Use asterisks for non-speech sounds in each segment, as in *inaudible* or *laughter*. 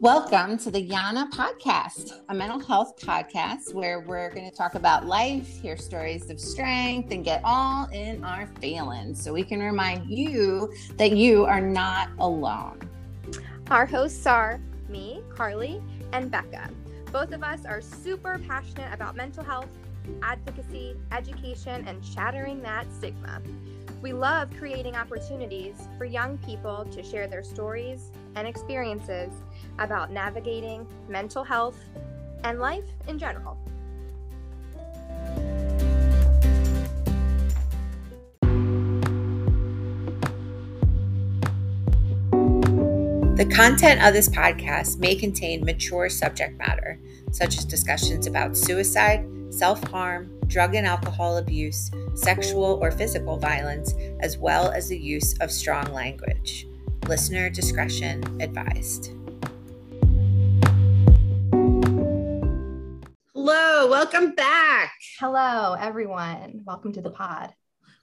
Welcome to the Yana podcast, a mental health podcast where we're going to talk about life, hear stories of strength, and get all in our feelings so we can remind you that you are not alone. Our hosts are me, Carly, and Becca. Both of us are super passionate about mental health, advocacy, education, and shattering that stigma. We love creating opportunities for young people to share their stories and experiences about navigating mental health and life in general. The content of this podcast may contain mature subject matter, such as discussions about suicide, self harm, drug and alcohol abuse, sexual or physical violence, as well as the use of strong language. Listener discretion advised. Hello, welcome back. Hello, everyone. Welcome to the pod.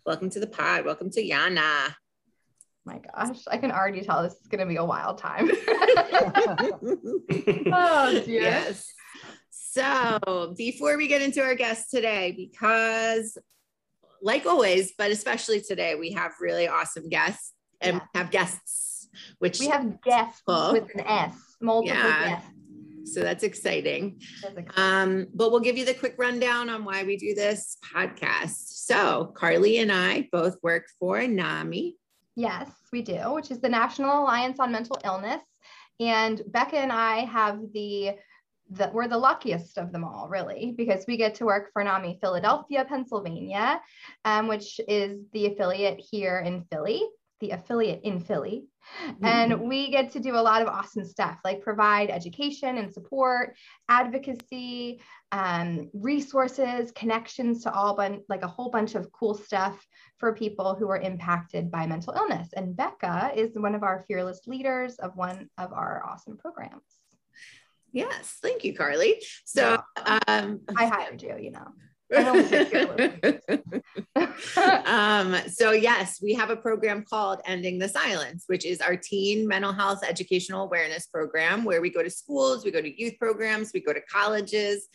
Welcome to the pod. Welcome to Yana. My gosh, I can already tell this is going to be a wild time. *laughs* *laughs* oh, dear. Yes. So, before we get into our guests today, because like always, but especially today, we have really awesome guests and yeah. have guests, which we have guests with an S, multiple yeah. guests. So that's exciting. Um, but we'll give you the quick rundown on why we do this podcast. So, Carly and I both work for NAMI. Yes, we do, which is the National Alliance on Mental Illness. And Becca and I have the that we're the luckiest of them all, really, because we get to work for NAMI Philadelphia, Pennsylvania, um, which is the affiliate here in Philly, the affiliate in Philly. Mm-hmm. And we get to do a lot of awesome stuff like provide education and support, advocacy, um, resources, connections to all, bun- like a whole bunch of cool stuff for people who are impacted by mental illness. And Becca is one of our fearless leaders of one of our awesome programs. Yes, thank you, Carly. So um, I hired you, you know. *laughs* um, so yes, we have a program called Ending the Silence, which is our teen mental health educational awareness program where we go to schools, we go to youth programs, we go to colleges,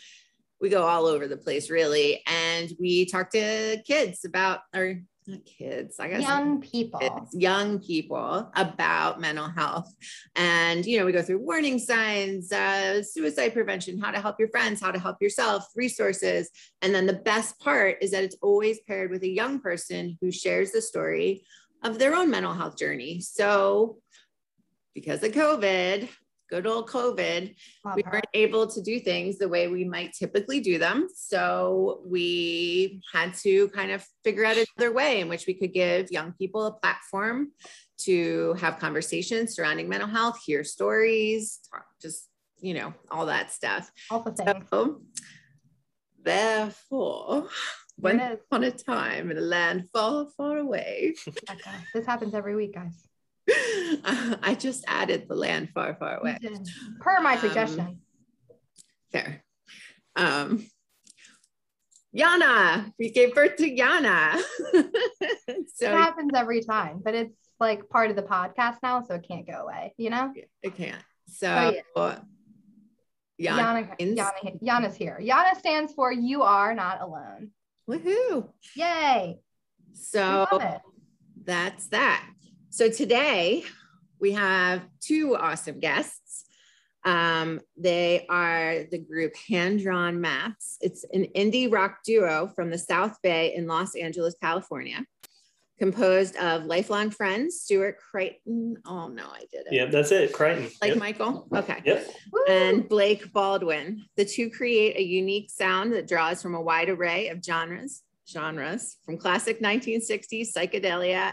we go all over the place really, and we talk to kids about or kids, I guess young people, kids, young people about mental health. And, you know, we go through warning signs, uh, suicide prevention, how to help your friends, how to help yourself, resources. And then the best part is that it's always paired with a young person who shares the story of their own mental health journey. So, because of COVID, good old COVID, Love we her. weren't able to do things the way we might typically do them. So we had to kind of figure out another way in which we could give young people a platform to have conversations surrounding mental health, hear stories, talk, just, you know, all that stuff. All the things. So, therefore, once upon a time in a land far, far away. Oh okay. This happens every week, guys. *laughs* I just added the land far, far away. Per my um, suggestion. Fair. Um, Yana, we gave birth to Yana. *laughs* so it happens every time, but it's like part of the podcast now, so it can't go away, you know? It can't. So oh, yeah. Yana, Yana, Yana's here. Yana stands for You Are Not Alone. Woohoo. Yay. So that's that. So today we have two awesome guests. Um, they are the group Hand Drawn Maps. It's an indie rock duo from the South Bay in Los Angeles, California, composed of lifelong friends Stewart Crichton. Oh no, I did it. Yeah, that's it. Crichton. Like yep. Michael. Okay. Yep. And Blake Baldwin. The two create a unique sound that draws from a wide array of genres genres from classic 1960s psychedelia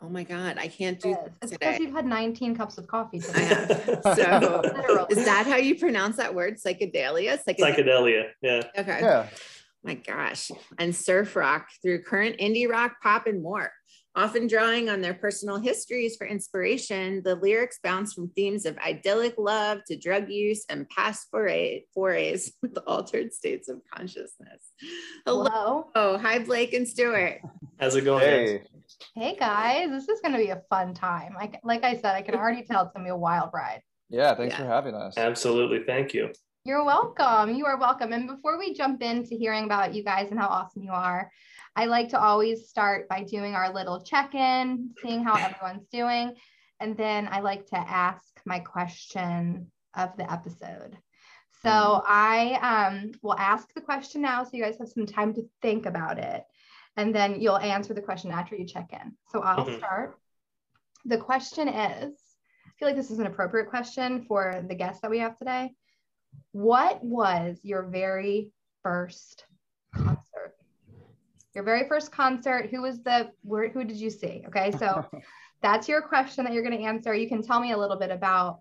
Oh my God, I can't do this It's because you've had 19 cups of coffee today. *laughs* so is that how you pronounce that word? Psychedelia? Psychedelia, Psychedelia. yeah. Okay. Yeah. My gosh. And surf rock through current indie rock, pop, and more. Often drawing on their personal histories for inspiration, the lyrics bounce from themes of idyllic love to drug use and past foray, forays *laughs* with altered states of consciousness. Hello. Oh, hi, Blake and Stewart. How's it going? Hey. Hey guys, this is going to be a fun time. Like like I said, I can already tell it's going to be a wild ride. Yeah, thanks Yeah. for having us. Absolutely. Thank you. You're welcome. You are welcome. And before we jump into hearing about you guys and how awesome you are, I like to always start by doing our little check in, seeing how everyone's doing. And then I like to ask my question of the episode. So I um, will ask the question now so you guys have some time to think about it. And then you'll answer the question after you check in. So I'll Mhm. start. The question is I feel like this is an appropriate question for the guest that we have today. What was your very first concert? Your very first concert. Who was the where, who did you see? Okay, so *laughs* that's your question that you're going to answer. You can tell me a little bit about,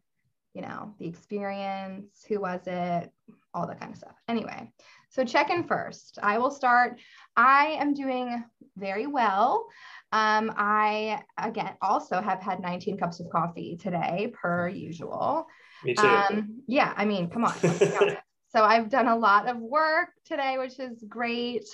you know, the experience, who was it, all that kind of stuff. Anyway, so check in first. I will start. I am doing very well. Um, I again also have had 19 cups of coffee today, per usual. Me too. Um, yeah, I mean, come on. let's be *laughs* honest. so I've done a lot of work today, which is great.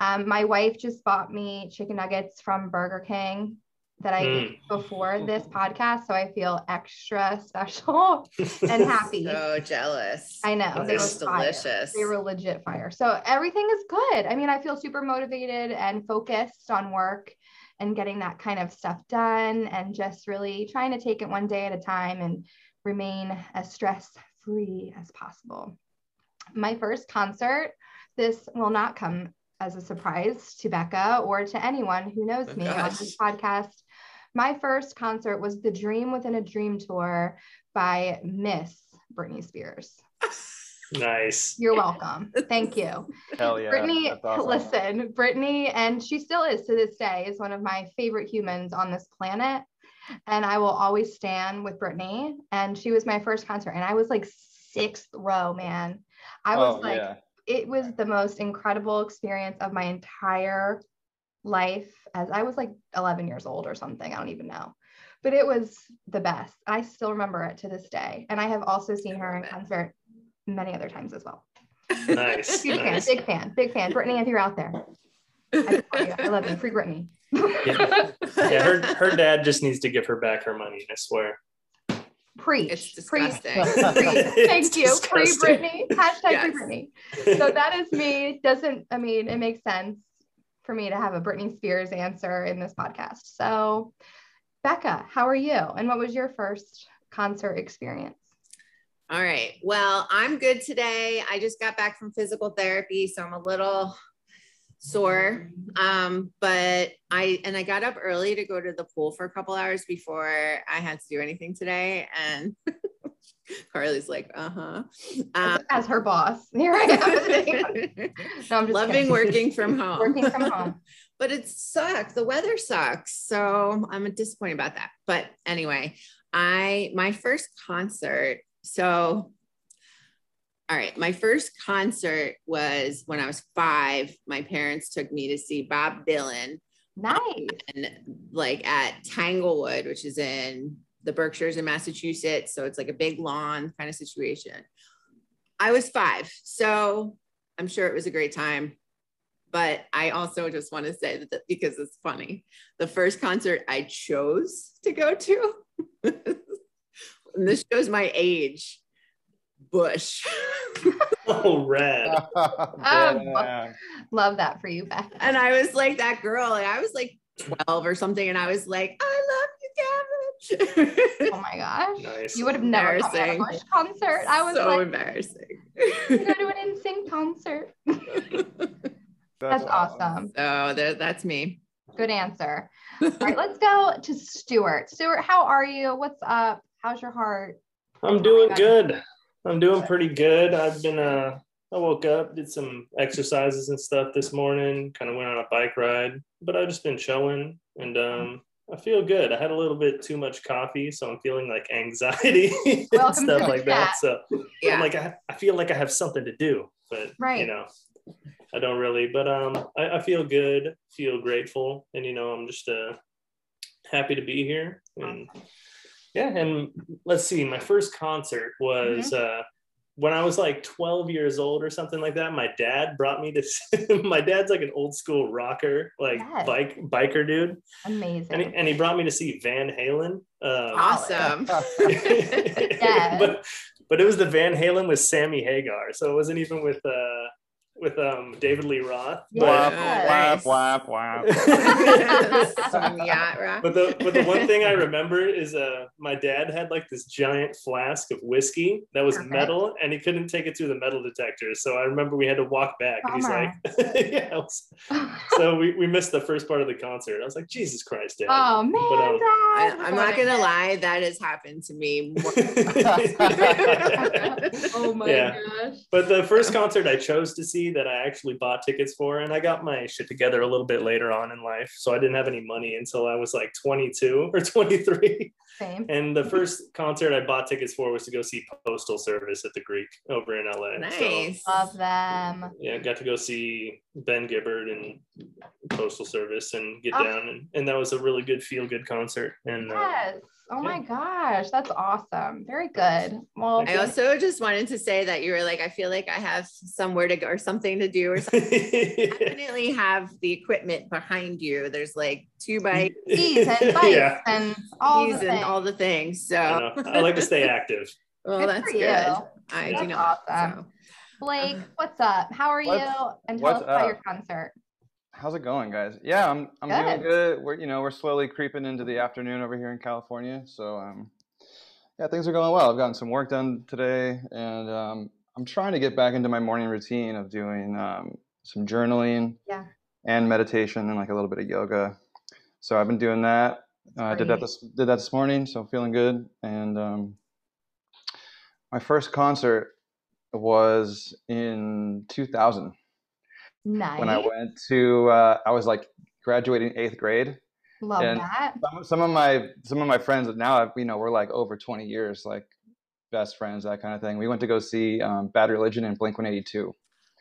Um, my wife just bought me chicken nuggets from Burger King that I Mm. ate before *laughs* this podcast, so I feel extra special *laughs* and happy. So jealous. I know they were Nice. fire. delicious. They were legit fire. So everything is good. I mean, I feel super motivated and focused on work and getting that kind of stuff done and just really trying to take it one day at a time and remain as stress free as possible. My first concert, this will not come as a surprise to Becca or to anyone who knows Oh, me on this podcast. My first concert was the Dream Within a Dream tour by Miss Britney Spears. nice. You're welcome. Thank you. *laughs* Hell yeah. Britney, that's awesome. listen, Britney, and she still is to this day, is one of my favorite humans on this planet. And I will always stand with Britney. And she was my first concert. And I was like sixth row, man. I was oh, like, yeah. it was the most incredible experience of my entire life as I was like 11 years old or something. I don't even know. But it was the best. I still remember it to this day. And I have also seen her in concert many other times as well. Nice. *laughs* Huge fan, big fan, big fan. Britney, if you're out there, I, *laughs* you. I love you. Free Britney. Yeah. Yeah, her her dad just needs to give her back her money, I swear. Preach. It's Preach. disgusting. Preach. *laughs* Thank It's you. Free Britney. Hashtag free Britney. So that is me. Doesn't, I mean, it makes sense for me to have a Britney Spears answer in this podcast. So, Becca, how are you? And what was your first concert experience? All right. Well, I'm good today. I just got back from physical therapy, so I'm a little sore. Um, but I and I got up early to go to the pool for a couple hours before I had to do anything today. And *laughs* *laughs* Carly's like, uh-huh. Um, As her boss. *laughs* Here I am. *laughs* No, I'm just loving kidding. working from home. Working from home. but it sucks. The weather sucks. So I'm disappointed about that. But anyway, I my first concert. So all right, my first concert was when I was five. My parents took me to see Bob Dylan Nice. and like at Tanglewood, which is in the Berkshires in Massachusetts. So it's like a big lawn kind of situation. I was five, so I'm sure it was a great time. But I also just want to say that because it's funny, the first concert I chose to go to, *laughs* and this shows my age, Bush. *laughs* Oh, red. *laughs* Um, Damn. Love that for you, Beth. and I was like that girl, and I was like 12 or something, and I was like, I love you, Gavin. Oh my gosh. Nice. You would have never come to a Embarrassing. Bush concert. I was so like, embarrassing. go to an *laughs* NSYNC concert. *laughs* That's awesome. so there, that's me. Good answer. *laughs* All right, let's go to Stewart. Stewart, how are you? What's up? How's your heart? I'm doing good. I'm doing pretty good. I've been uh I woke up, did some exercises and stuff this morning, kind of went on a bike ride, but I've just been chilling and um I feel good. I had a little bit too much coffee, so I'm feeling like anxiety *laughs* and Welcome stuff like that. chat. So I'm like I, I feel like I have something to do, but Right. you know, I don't really. But um I, I feel good, feel grateful, and you know, I'm just uh happy to be here. And yeah, and let's see, my first concert was uh when I was like 12 years old or something like that, my dad brought me to. *laughs* my dad's like an old school rocker, like Yes. bike biker dude, Amazing. and he, and he brought me to see Van Halen. Um, Awesome. *laughs* *laughs* but but it was the Van Halen with Sammy Hagar, so it wasn't even with uh with um David Lee Roth. Yeah. Whap, Yes. whap, whap, whap. Some yacht rock. But the but the one thing I remember is uh my dad had like this giant flask of whiskey that was Perfect. metal and he couldn't take it through the metal detector. So I remember we had to walk back and he's like *laughs* yeah. was- so we, we missed the first part of the concert. I was like, Jesus Christ, Dad. oh man, But, um, I, I'm not gonna lie, that has happened to me. *laughs* *laughs* oh my Yeah. gosh. But the first concert I chose to see that I actually bought tickets for, and I got my shit together a little bit later on in life. So I didn't have any money until I was like 22 or 23. Same. And the first concert I bought tickets for was to go see Postal Service at the Greek over in LA. So, nice. Love them. yeah, got to go see Ben Gibbard and Postal Service and get Oh. down, and, and that was a really good feel good concert. And uh, Yes. Oh my gosh, that's awesome. Very good. Well, I also just wanted to say that you were like, I feel like I have somewhere to go or something to do or something. *laughs* Definitely have the equipment behind you. There's like two bikes skis and bikes *laughs* yeah, and all the and things. all the things. So, know. I like to stay active. *laughs* well, Good that's for good. you. I do That's not. awesome. so. Blake, um, what's up? How are What's- you? And tell us what's about your concert. How's it going, guys? Yeah, I'm I'm doing Good. good. We're you know we're slowly creeping into the afternoon over here in California, so um, yeah, things are going well. I've gotten some work done today, and um, I'm trying to get back into my morning routine of doing um, some journaling, Yeah. and meditation and like a little bit of yoga. So I've been doing that. Uh, I did that this did that this morning, so feeling good. And um, my first concert was in 2000 Nice. when I went to uh, I was like graduating eighth grade. Love and- that. Some, some of my some of my friends that now you know we're like over 20 years like best friends that kind of thing. We went to go see um, Bad Religion and Blink 182.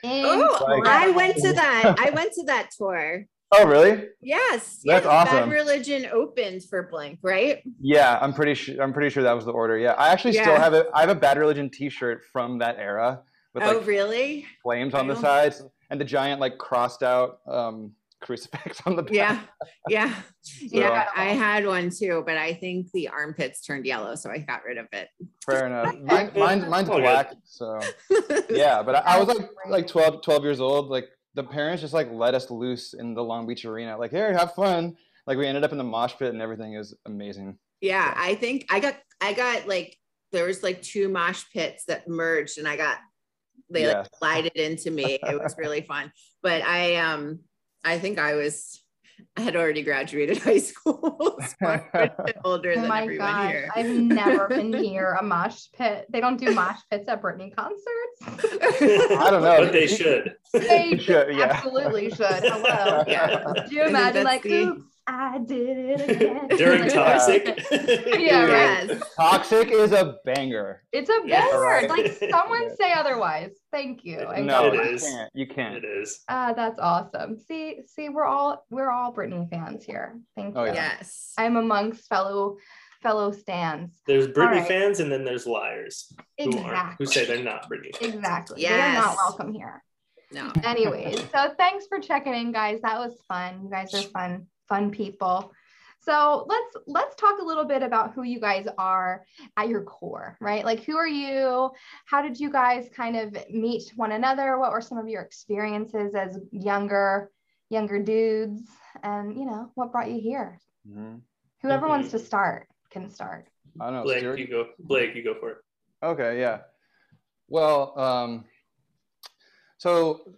Oh, Like- I went to that. *laughs* I went to that tour. Oh really? Yes. That's yes, awesome. Bad Religion opened for Blink, right? Yeah, I'm pretty sure I'm pretty sure that was the order. Yeah, I actually still have it. I have a Bad Religion T-shirt from that era with oh, like really? flames on the I don't- sides and the giant like crossed out um, crucifix on the back. Yeah. Yeah. *laughs* Yeah. I had one too, but I think the armpits turned yellow, so I got rid of it. Fair enough. Mine, mine's mine's black, so yeah. But I, I was like *laughs* like 12, 12 years old. Like the parents just like let us loose in the Long Beach arena. Like here, have fun. Like we ended up in the mosh pit and everything is amazing. Yeah, I think I got I got like there was like two mosh pits that merged and I got they Yeah. like glided into me. It was really *laughs* fun. But I um I think I was I had already graduated *laughs* high school. *laughs* so I'm older Oh than my everyone gosh, here. I've never been near a mosh pit. They don't do mosh pits at Britney concerts. I don't know. But they should. They Should, yeah. absolutely should. Hello. Yeah. Could you I imagine like, the- oops, I did it *laughs* again. During *laughs* Toxic. *laughs* Yeah, right. yes. Toxic is a banger. It's a Yes. banger. Right. Like someone say otherwise. Thank you. I No, It you is. can't. You can't. It is. Ah, that's awesome. See, see, we're all we're all Britney fans here. Thank you. Oh, yeah. Yes. I'm amongst fellow fellow stands. There's Britney right. fans and then there's liars who aren't, Exactly. who say they're not Britney fans. Exactly. They're not welcome here. No. Anyways, so thanks for checking in, guys. That was fun. You guys are fun, fun people. So let's let's talk a little bit about who you guys are at your core, right? Like who are you? How did you guys kind of meet one another? What were some of your experiences as younger younger dudes? And you know, what brought you here? Mhm. Whoever Mhm. wants to start can start. I don't know. Blake, Stewart? you go. Blake, you go for it. Okay, yeah. Well, um, so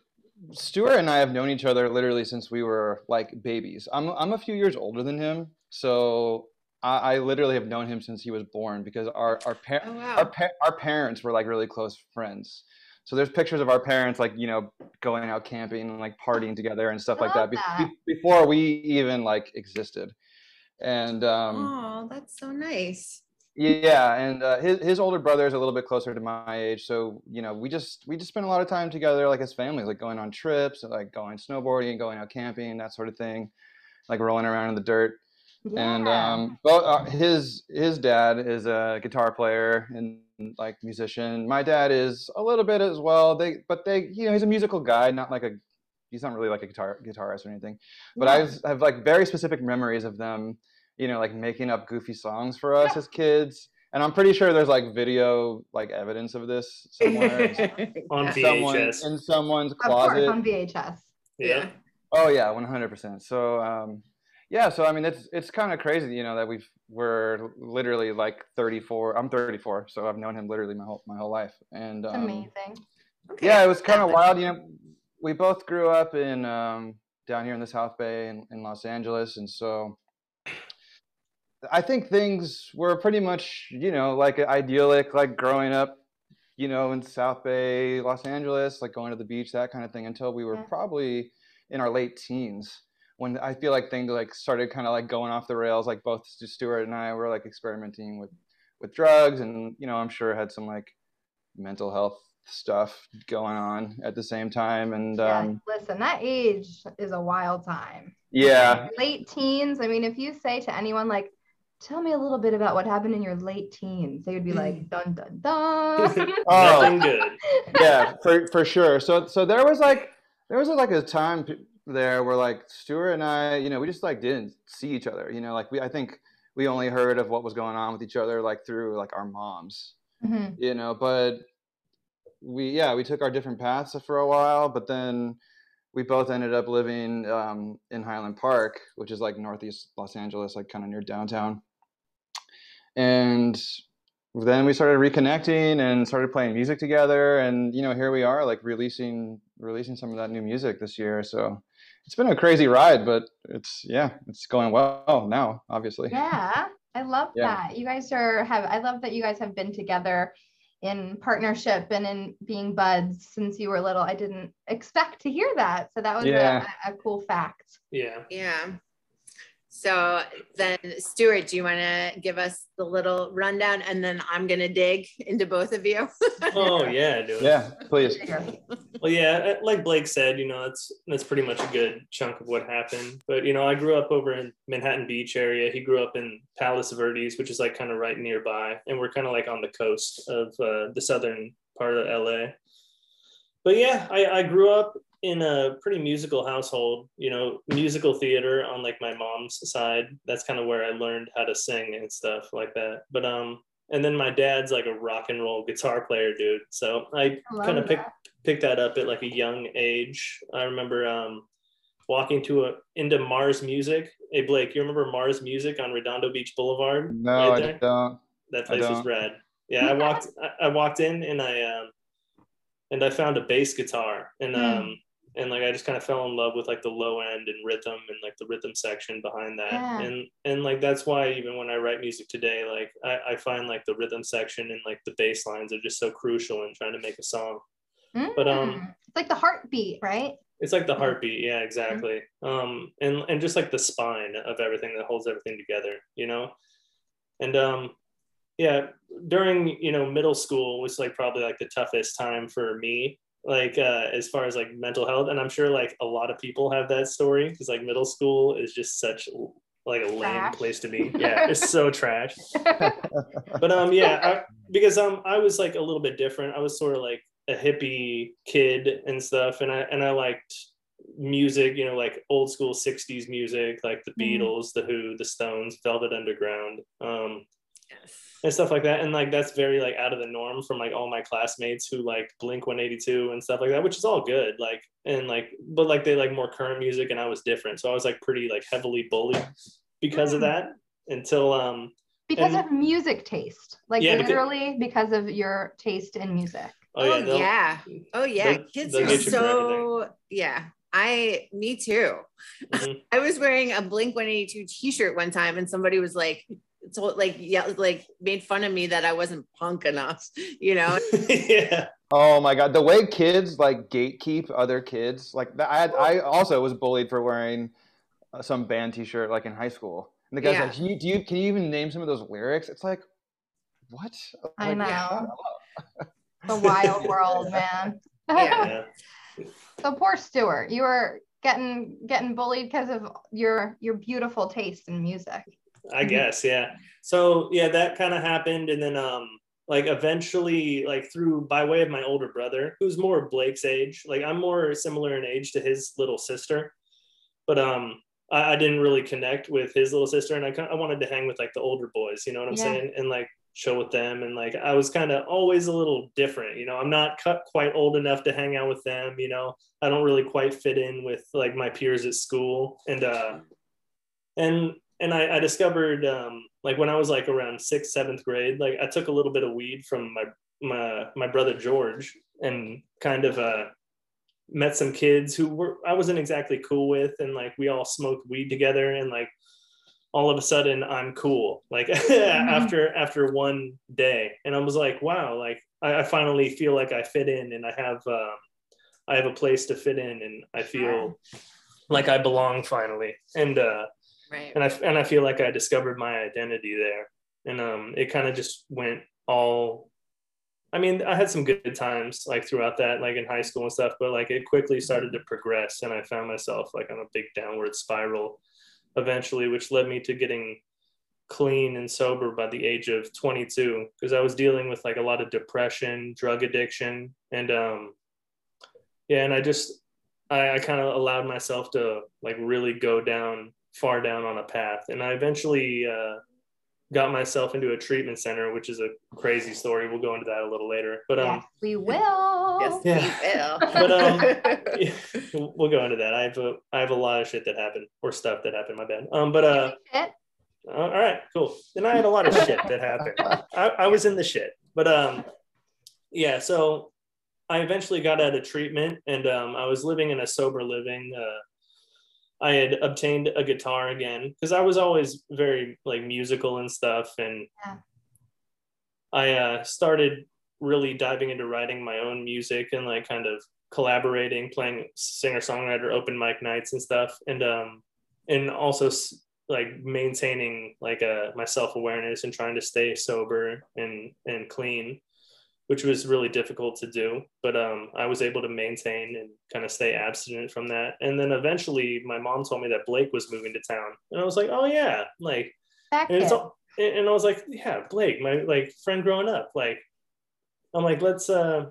Stewart and I have known each other literally since we were like babies. I'm I'm a few years older than him, so I, I literally have known him since he was born because our our par- Oh our pa- our parents were like really close friends. So there's pictures of our parents like you know going out camping and like partying together and stuff I like that, that. be- before we even like existed. And um, oh, that's so nice. Yeah, and uh, his his older brother is a little bit closer to my age, so you know we just we just spend a lot of time together, like as families, like going on trips, like going snowboarding, going out camping, that sort of thing, like rolling around in the dirt. And um, but uh, his his dad is a guitar player and like musician. My dad is a little bit as well. They, but they, you know, he's a musical guy, not like a, he's not really like a guitar guitarist or anything. But I have like very specific memories of them, you know, like making up goofy songs for us as kids. And I'm pretty sure there's like video, like evidence of this somewhere. *laughs* on Yeah. Someone in someone's Of course, closet. on VHS. yeah. Oh yeah, one hundred percent. So um, yeah, so I mean, it's it's kind of crazy, you know, that we've we're literally like thirty four. I'm thirty four, so I've known him literally my whole my whole life. And um, amazing. Okay. yeah, it was kind of wild. You know, we both grew up in um, down here in the South Bay in, in Los Angeles, and so I think things were pretty much, you know, like idyllic, like growing up, you know, in South Bay, Los Angeles, like going to the beach, that kind of thing, until we were probably in our late teens when I feel like things like started kind of like going off the rails. Like both Stu- Stewart and I were like experimenting with with drugs, and you know, I'm sure had some like mental health stuff going on at the same time. And Yeah, um, listen, that age is a wild time. yeah, Late teens. I mean, if you say to anyone like, "Tell me a little bit about what happened in your late teens," they would be like, "Dun dun dun." *laughs* Oh. *laughs* Good. yeah, for for sure. So so there was like there was like a time there where like Stewart and I, you know, we just like didn't see each other. You know, like we I think we only heard of what was going on with each other like through like our moms. Mhm. You know, but we yeah we took our different paths for a while, but then we both ended up living um, in Highland Park, which is like northeast Los Angeles, like kind of near downtown. And then we started reconnecting and started playing music together, and you know here we are, like releasing releasing some of that new music this year. So it's been a crazy ride, but it's yeah, it's going well now, obviously. Yeah, I love Yeah. that. You guys are have. I love that you guys have been together in partnership and in being buds since you were little. I didn't expect to hear that, so that was Yeah. a, a cool fact. Yeah. Yeah. So then, Stewart, do you want to give us the little rundown, and then I'm gonna dig into both of you? *laughs* Oh yeah, do it. Yeah, please. Well, yeah, uh, like Blake said, you know, that's that's pretty much a good chunk of what happened. But you know, I grew up over in Manhattan Beach area. He grew up in Palos Verdes, which is like kind of right nearby, and we're kind of like on the coast of uh, the southern part of LA. But yeah, I, I grew up in a pretty musical household. You know, musical theater on like my mom's side. That's kind of where I learned how to sing and stuff like that. But um, and then my dad's like a rock and roll guitar player, dude. So I I kind of picked picked that up at like a young age. I remember um, walking to a into Mars Music. Hey Blake, you remember Mars Music on Redondo Beach Boulevard? No, right I don't. That place was don't. rad. Yeah, I walked I, I walked in and I um and I found a bass guitar and Hmm. um and like I just kind of fell in love with like the low end and rhythm and like the rhythm section behind that. Yeah. And and like that's why even when I write music today, like I, I find like the rhythm section and like the bass lines are just so crucial in trying to make a song. But, um, Mm. it's like the heartbeat, right? It's like the heartbeat, yeah, exactly. Um, and and just like the spine of everything that holds everything together, you know. And um, yeah, during you know middle school was like probably like the toughest time for me, like uh, as far as like mental health. And I'm sure like a lot of people have that story because like middle school is just such like a lame Trash. place to be. *laughs* Yeah, it's so trash *laughs* but um yeah I, because um i was like a little bit different i was sort of like a hippie kid and stuff and i and i liked music you know like old school 60s music like the Mhm. beatles the who the stones velvet underground um and stuff like that and like that's very like out of the norm from like all my classmates who like blink 182 and stuff like that which is all good like and like but like they like more current music and i was different so i was like pretty like heavily bullied because of Hmm. that until um because And- of music taste, like Yeah, literally because of your taste in music. oh yeah, they'll- yeah. Oh yeah. they'll- Kids they'll are get you for so yeah. I me too. Mhm. *laughs* I was wearing a Blink 182 t-shirt one time and somebody was like told like yeah like made fun of me that I wasn't punk enough, you know. *laughs* yeah Oh my god, the way kids like gatekeep other kids, like that. I had, I also was bullied for wearing uh, some band T-shirt like in high school, and the guy's Yeah. like, "You do you can you even name some of those lyrics?" It's like, what? I know. shut. The wild *laughs* world, man. Yeah. yeah *laughs* So poor Stewart, you were getting getting bullied because of your your beautiful taste in music. I guess yeah. So yeah that kind of happened and then um like eventually like through by way of my older brother who's more blake's age like i'm more similar in age to his little sister but um I, I didn't really connect with his little sister and i kind of, i wanted to hang with like the older boys you know what i'm Yeah. saying? And like chill with them and like i was kind of always a little different you know? I'm not cut quite old enough to hang out with them you know? I don't really quite fit in with like my peers at school and uh and and I, I discovered um, like when I was like around sixth, seventh grade, like I took a little bit of weed from my my my brother George and kind of uh, met some kids who were I wasn't exactly cool with, and like we all smoked weed together, and like all of a sudden I'm cool. Like *laughs* after after one day, and I was like, wow, like I, I finally feel like I fit in, and I have um, I have a place to fit in, and I feel like I belong finally, and. uh And I and I feel like I discovered my identity there, and um, it kind of just went all. I mean, I had some good times like throughout that, like in high school and stuff, but like it quickly started to progress, and I found myself like on a big downward spiral, eventually, which led me to getting clean and sober by the age of 22 because I was dealing with like a lot of depression, drug addiction, and um, yeah, and I just I, I kind of allowed myself to like really go down far down on a path. And I eventually uh, got myself into a treatment center, which is a crazy story. We'll go into that a little later. But um, yes, we will. Yes, Yeah. we will. *laughs* But, um, *laughs* we'll go into that. I have a I have a lot of shit that happened or stuff that happened. My bad. Um, but uh, Shit. all right, cool. Then I had a lot of shit that happened. I, I was in the shit, but um, yeah. So I eventually got out of treatment, and um, I was living in a sober living. Uh, I had obtained a guitar again because I was always very like musical and stuff, and Yeah. I uh, started really diving into writing my own music and like kind of collaborating, playing singer songwriter open mic nights and stuff, and um, and also like maintaining like uh, my self awareness and trying to stay sober and and clean, which was really difficult to do. But um, I was able to maintain and kind of stay abstinent from that. And then eventually, my mom told me that Blake was moving to town, and I was like, oh yeah, like Back and all, and and I was like, yeah, Blake, my like friend growing up. Like, I'm like, let's uh,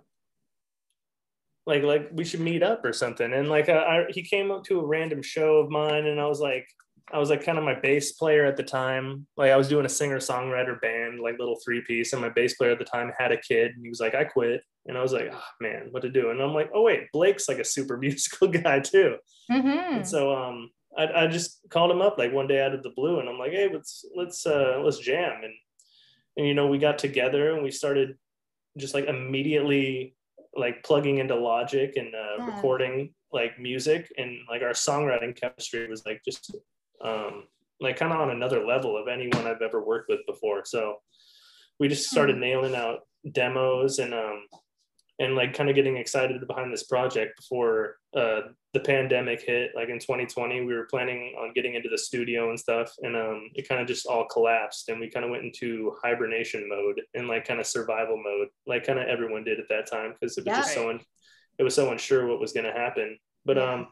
like like we should meet up or something. And like I, I he came up to a random show of mine, and I was like, I was like kind of my bass player at the time. Like I was doing a singer songwriter band, like little three piece, and my bass player at the time had a kid, and he was like, I quit. And I was like, oh man, what to do? And I'm like, oh wait, Blake's like a super *laughs* musical guy too. Mhm. And so um I, I just called him up like one day out of the blue and I'm like, hey, let's let's uh let's jam. And and you know, we got together and we started just like immediately like plugging into logic and uh, Yeah. recording like music and like our songwriting chemistry was like just um like kind of on another level of anyone I've ever worked with before. So we just started nailing out demos and um and like kind of getting excited behind this project before uh, the pandemic hit like in 2020 we were planning on getting into the studio and stuff and um, it kind of just all collapsed and we kind of went into hibernation mode and like kind of survival mode like kind of everyone did at that time because it was just so un- it was so unsure what was going to happen but Yeah. um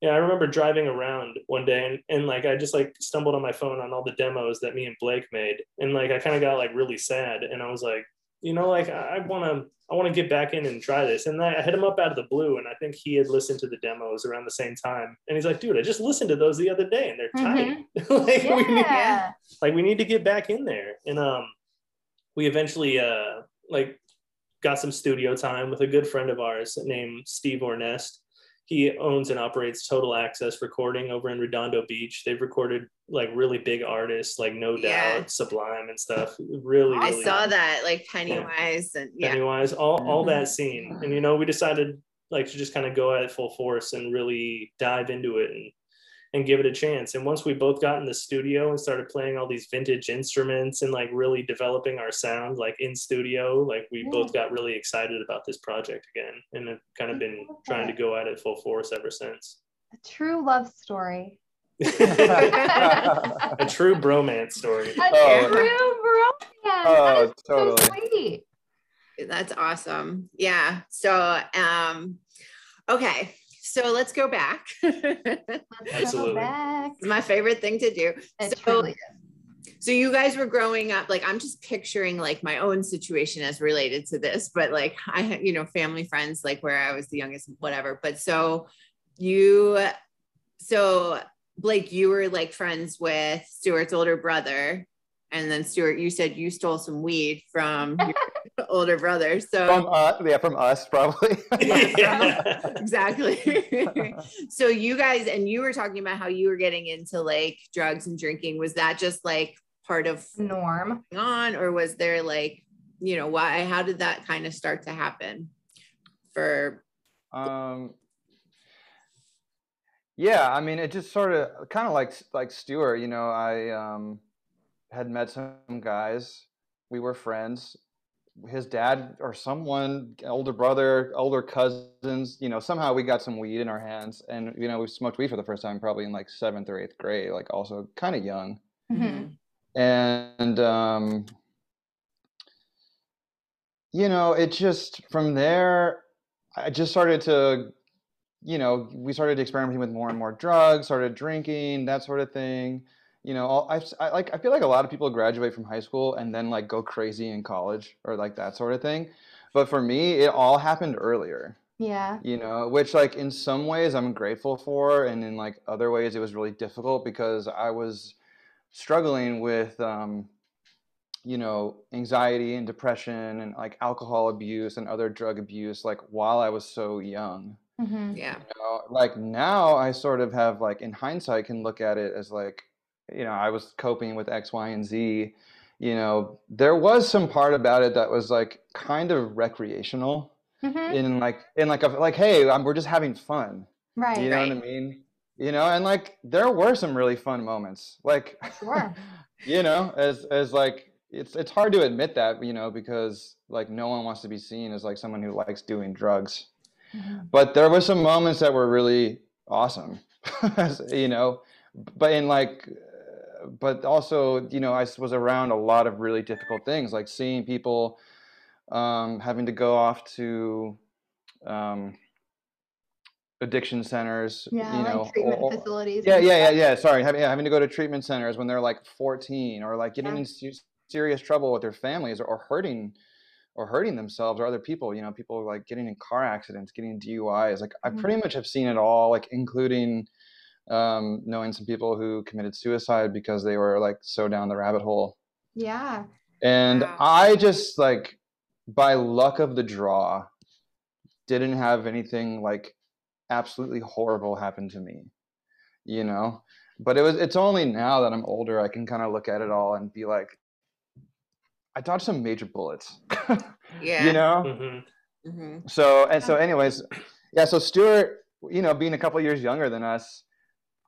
yeah i remember driving around one day and, and like i just like stumbled on my phone on all the demos that me and blake made and like i kind of got like really sad and i was like you know like i want to I want to get back in and try this. And I hit him up out of the blue, and I think he had listened to the demos around the same time. And he's like, "Dude, I just listened to those the other day, and they're tight. *laughs* like, we need, like we need to get back in there." And um, we eventually uh like got some studio time with a good friend of ours named Steve Ornest. He owns and operates Total Access Recording over in Redondo Beach. They've recorded like really big artists like No Doubt, Yeah. Sublime, and stuff. Really, I really saw that like Pennywise and yeah. Pennywise, all, all Mhm. that scene. And, you know, we decided like to just kind of go at it full force and really dive into it and, and give it a chance. And once we both got in the studio and started playing all these vintage instruments and like really developing our sound like in studio, like we Yeah. both got really excited about this project again and have kind of been trying to go at it full force ever since. A true love story. *laughs* a true bromance story. A Oh. true romance. Oh, that is totally. so sweet. That's awesome. Yeah. So um okay. So let's go back. *laughs* Absolutely. back. It's my favorite thing to do. It So- truly. So you guys were growing up, like I'm just picturing like my own situation as related to this, but like I had, you know, family friends, like where I was the youngest, whatever. But so you, so Blake, you were like friends with Stewart's older brother. And then Stewart, you said you stole some weed from your *laughs* older brother. So From uh, yeah, from us probably. *laughs* yeah. exactly. *laughs* so you guys, and you were talking about how you were getting into like drugs and drinking. Was that just like part of Norm. on, or was there like, you know, why? How did that kind of start to happen? For Um, yeah, I mean, it just sort of kind of like like Stewart, you know, I um, had met some guys. We were friends. His dad or someone, older brother, older cousins, you know, somehow we got some weed in our hands, and you know, we smoked weed for the first time probably in like seventh or eighth grade, like also kind of young. Mhm. and um, you know it just from there i just started to you know we started experimenting with more and more drugs started drinking that sort of thing you know all, I've, I like i feel like a lot of people graduate from high school and then like go crazy in college or like that sort of thing but for me it all happened earlier Yeah. you know which like in some ways i'm grateful for and in like other ways it was really difficult because i was struggling with um you know anxiety and depression and like alcohol abuse and other drug abuse like while i was so young Mhm. yeah, you know, like now i sort of have like in hindsight can look at it as like you know i was coping with x y and z you know there was some part about it that was like kind of recreational Mhm. in like in like a like hey um, we're just having fun Right. you know what i mean you know and like there were some really fun moments like Sure. *laughs* you know as as like it's it's hard to admit that you know because like no one wants to be seen as like someone who likes doing drugs Mhm. but there were some moments that were really awesome *laughs* you know but in like but also you know I was around a lot of really difficult things like seeing people um, having to go off to um, addiction centers Yeah. you know like treatment or- facilities. yeah yeah yeah yeah sorry having, yeah, having to go to treatment centers when they're like 14 or like getting Yeah. in se- serious trouble with their families or, or hurting or hurting themselves or other people you know people like getting in car accidents getting duis like i Mhm. pretty much have seen it all like including um, knowing some people who committed suicide because they were like so down the rabbit hole Yeah. and Wow. i just like by luck of the draw didn't have anything like absolutely horrible happen to me you know but it was it's only now that i'm older i can kind of look at it all and be like i dodged some major bullets *laughs* yeah. you know Mhm. Mhm. so and so anyways yeah so stewart you know being a couple years younger than us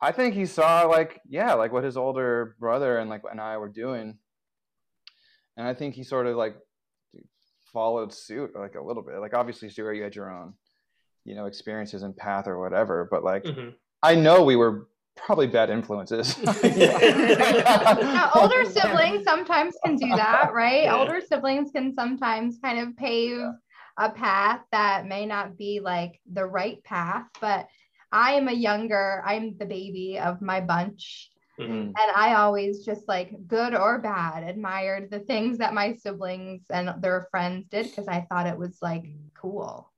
i think he saw like yeah like what his older brother and like and i were doing and i think he sort of like followed suit like a little bit like obviously stewart you had your own you know experiences and path or whatever but like Mhm. i know we were probably bad influences *laughs* *laughs* Now, *laughs* older siblings sometimes can do that, right? Yeah. Older siblings can sometimes kind of pave a path that may not be like the right path, but I am a younger, I'm the baby of my bunch. Mhm. And I always just like good or bad admired the things that my siblings and their friends did because I thought it was like cool.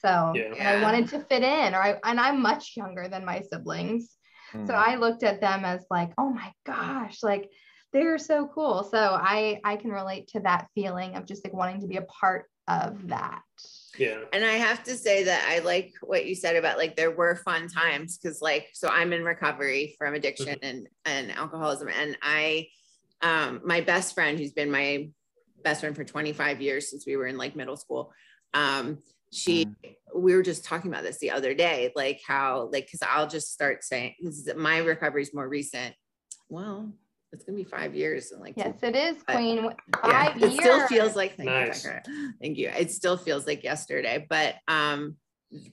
So Yeah. and I wanted to fit in, or I and I'm much younger than my siblings. Mm. So I looked at them as like, oh my gosh, like they're so cool. So I I can relate to that feeling of just like wanting to be a part of that. Yeah. And I have to say that I like what you said about like there were fun times because like so I'm in recovery from addiction and and alcoholism and I um my best friend who's been my best friend for 25 years since we were in like middle school um she we were just talking about this the other day like how like because I'll just start saying this is my recovery is more recent well it's gonna be five years and like Yes, it is, But- Queen. *laughs* yeah, Five it still feels like thank Nice. you, thank you. It still feels like yesterday, but um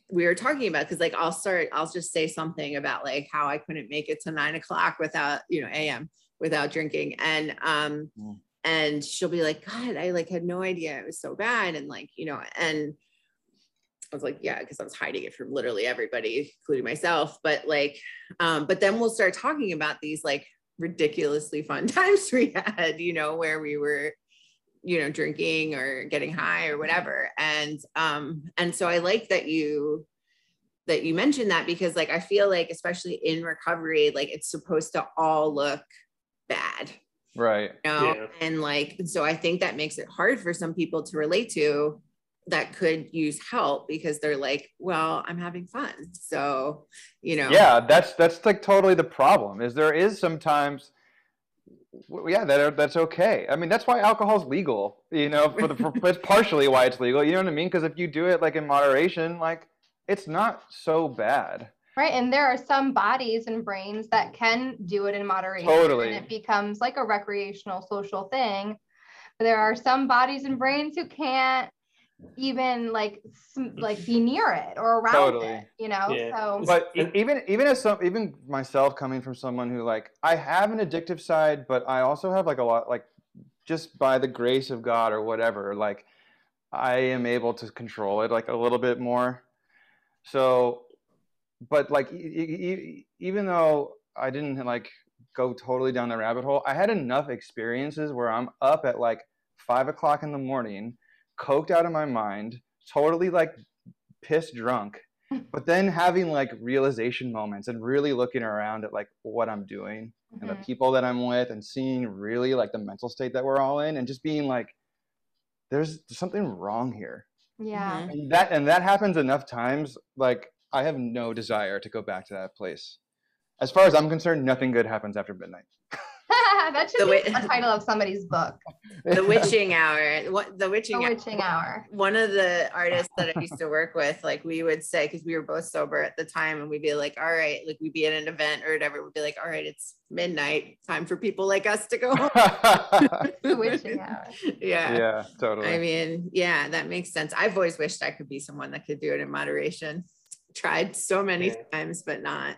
we were talking about because like I'll start, I'll just say something about like how I couldn't make it to nine o'clock without, you know, AM without drinking. And um Mm. and she'll be like, God, I like had no idea it was so bad. And like, you know, and I was like, yeah, because I was hiding it from literally everybody, including myself. But like, um, but then we'll start talking about these like ridiculously fun *laughs* times we had, you know, where we were you know drinking or getting high or whatever. And um and so i like that you that you mentioned that because like i feel like especially in recovery like it's supposed to all look bad right. you know? Yeah. and like so i think that makes it hard for some people to relate to that could use help because they're like well i'm having fun so you know yeah that's that's like totally the problem is there is sometimes yeah, that that's okay. I mean, that's why alcohol's legal. You know, for the for, it's partially why it's legal. You know what I mean? Because if you do it like in moderation, like it's not so bad. Right, and there are some bodies and brains that can do it in moderation, totally, and it becomes like a recreational social thing. But there are some bodies and brains who can't even like mm. like be near it or around totally. it you know yeah. so but even even as some even myself coming from someone who like i have an addictive side but i also have like a lot like just by the grace of god or whatever like i am able to control it like a little bit more so but like even though i didn't like go totally down the rabbit hole i had enough experiences where i'm up at like five o'clock in the morning coked out of my mind, totally like pissed drunk, *laughs* but then having like realization moments and really looking around at like what I'm doing mm-hmm. and the mm-hmm. people that I'm with and seeing really like the mental state that we're all in and just being like, there's something wrong here. Yeah. Mm-hmm. And that and that happens enough times. Like I have no desire to go back to that place. As far as I'm concerned, nothing good happens after midnight. That should the be the title of somebody's book. The Witching Hour. What the Witching, the witching hour. hour. One of the artists that I used to work with, like we would say, because we were both sober at the time, and we'd be like, all right, like we'd be at an event or whatever, we'd be like, all right, it's midnight, time for people like us to go home. *laughs* the witching hour. Yeah. Yeah, totally. I mean, yeah, that makes sense. I've always wished I could be someone that could do it in moderation. Tried so many yeah. times, but not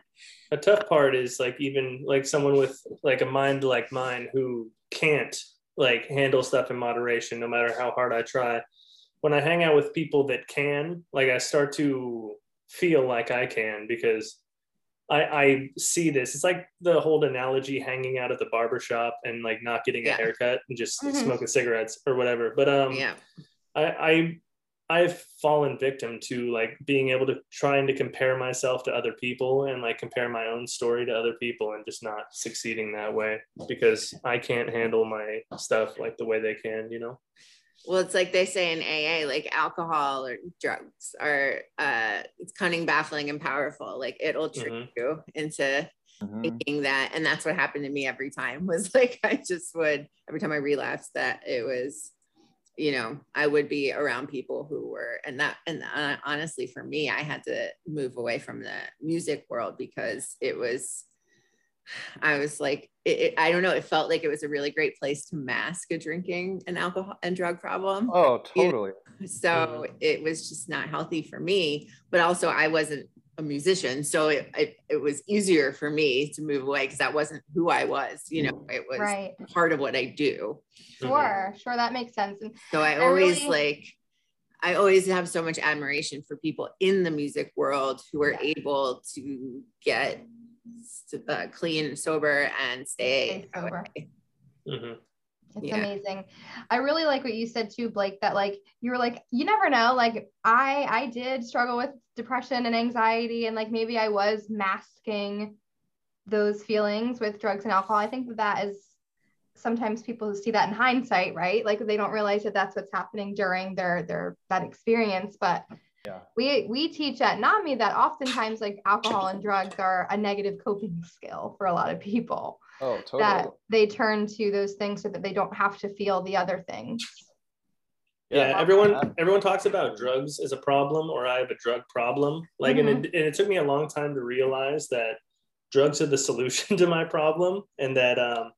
a tough part is like even like someone with like a mind like mine who can't like handle stuff in moderation no matter how hard I try. When I hang out with people that can, like I start to feel like I can because I, I see this. It's like the whole analogy hanging out at the barbershop and like not getting yeah. a haircut and just mm-hmm. smoking cigarettes or whatever. But um yeah. I, I I've fallen victim to like being able to trying to compare myself to other people and like compare my own story to other people and just not succeeding that way because I can't handle my stuff like the way they can, you know. Well, it's like they say in AA, like alcohol or drugs are uh it's cunning, baffling, and powerful. Like it'll trick mm-hmm. you into mm-hmm. thinking that. And that's what happened to me every time *laughs* was like I just would every time I relapsed that it was you know i would be around people who were and that and uh, honestly for me i had to move away from the music world because it was i was like it, it, i don't know it felt like it was a really great place to mask a drinking and alcohol and drug problem oh totally you know? so it was just not healthy for me but also i wasn't a musician so it, it, it was easier for me to move away because that wasn't who i was you know it was right. part of what i do sure mm-hmm. sure that makes sense and so i always really... like i always have so much admiration for people in the music world who are yeah. able to get uh, clean and sober and stay, stay sober. Mm-hmm. It's yeah. amazing. I really like what you said too, Blake, that like you were like, you never know. Like I I did struggle with depression and anxiety, and like maybe I was masking those feelings with drugs and alcohol. I think that that is sometimes people see that in hindsight, right? Like they don't realize that that's what's happening during their their that experience. But yeah. we we teach at NAMI that oftentimes like alcohol and drugs are a negative coping skill for a lot of people. Oh, totally. That they turn to those things so that they don't have to feel the other things. Yeah, yeah everyone everyone talks about drugs as a problem or I have a drug problem. Like mm-hmm. and, it, and it took me a long time to realize that drugs are the solution *laughs* to my problem and that um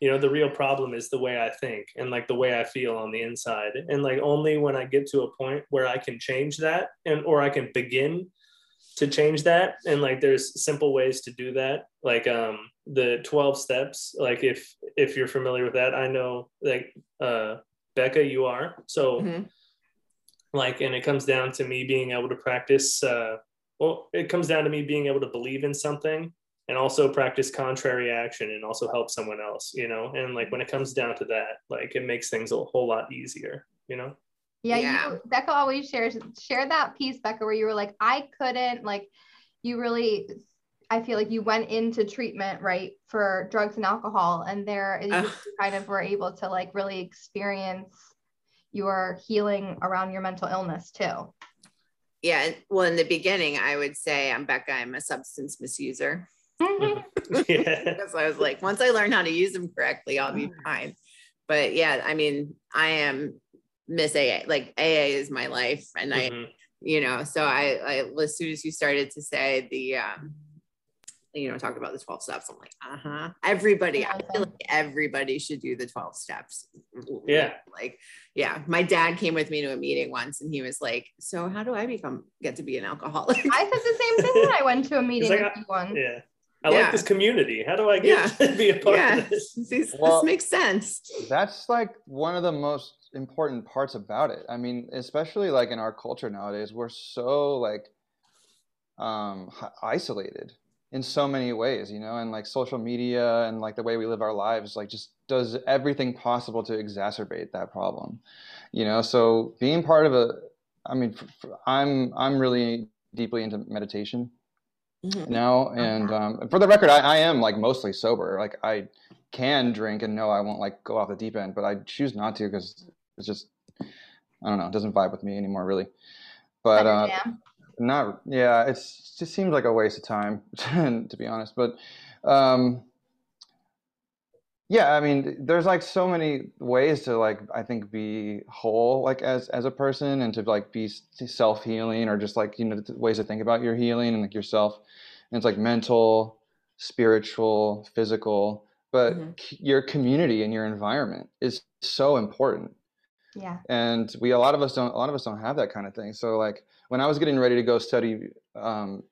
you know the real problem is the way i think and like the way i feel on the inside and like only when i get to a point where i can change that and or i can begin to change that. And like there's simple ways to do that. Like um the 12 steps like if if you're familiar with that i know like uh becca you are. So mm-hmm. like and it comes down to me being able to practice uh well it comes down to me being able to believe in something and also practice contrary action and also help someone else you know? And like when it comes down to that like it makes things a whole lot easier you know yeah, Yeah. You, Becca always shares share that piece, Becca, where you were like, I couldn't like you really I feel like you went into treatment, right, for drugs and alcohol, and there you Ugh. kind of were able to like really experience your healing around your mental illness too. Yeah. Well, in the beginning, I would say I'm Becca. I'm a substance misuser. Mm-hmm. *laughs* *laughs* yeah because I was like, once I learn how to use them correctly, I'll be ah. fine. But yeah, I mean, I am Miss AA. Like AA is my life, and I, Mhm. you know, so I, I as soon as you started to say the, um, you know, talk about the twelve steps, I'm like, uh huh. Everybody, I feel like everybody should do the twelve steps. Yeah. Like, yeah, my dad came with me to a meeting once, and he was like, "So how do I become get to be an alcoholic?" I said the same thing when I went to a *laughs* meeting like, with you once. yeah i Yeah. like this community how do i get *laughs* to be a part yeah, of this *laughs* this, Well- this makes sense. that's like one of the most important parts about it. I mean especially like in our culture nowadays we're so like um isolated in so many ways you know and like social media and like the way we live our lives like just does everything possible to exacerbate that problem you know? So being part of a i mean i'm i'm really deeply into meditation Mhm. now and um, for the record I, I am like mostly sober. Like i can drink and know i won't like go off the deep end but i choose not to because it's just i don't know it doesn't vibe with me anymore really. But uh, not yeah it's it just seems like a waste of time *laughs* to be honest. But um yeah i mean there's like so many ways to like i think be whole like as as a person and to like be self-healing or just like you know ways to think about your healing and like yourself. And it's like mental spiritual physical but Mhm. c- your community and your environment is so important Yeah. and we a lot of us don't a lot of us don't have that kind of thing so like when i was getting ready to go study um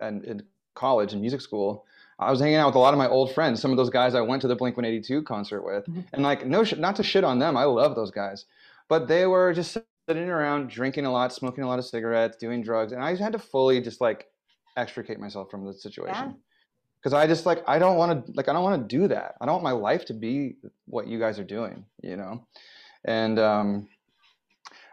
and in college and music school i was hanging out with a lot of my old friends some of those guys i went to the blink 182 concert with Mhm. and like no sh- not to shit on them i love those guys but they were just sitting around drinking a lot smoking a lot of cigarettes doing drugs and i had to fully just like extricate myself from the situation because I just like I don't want to like I don't want to do that. I don't want my life to be what you guys are doing, you know. And um,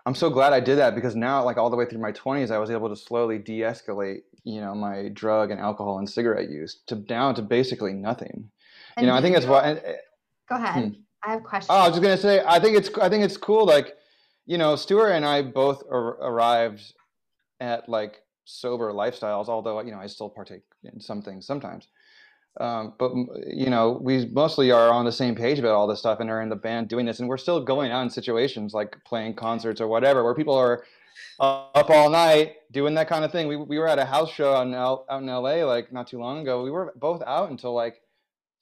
I'm so glad I did that because now, like all the way through my 20s, I was able to slowly de-escalate, you know, my drug and alcohol and cigarette use to down to basically nothing. And you know, I think that's why. and- and- Go ahead. Hmm. I have questions. Oh, I was just gonna say, I think it's I think it's cool. Like, you know, Stewart and I both ar- arrived at like sober lifestyles, although you know I still partake in some things sometimes. Um, but you know, we mostly are on the same page about all this stuff and are in the band doing this, and we're still going out in situations like playing concerts or whatever, where people are up all night doing that kind of thing. We we were at a house show out in L, out in LA like not too long ago. We were both out until like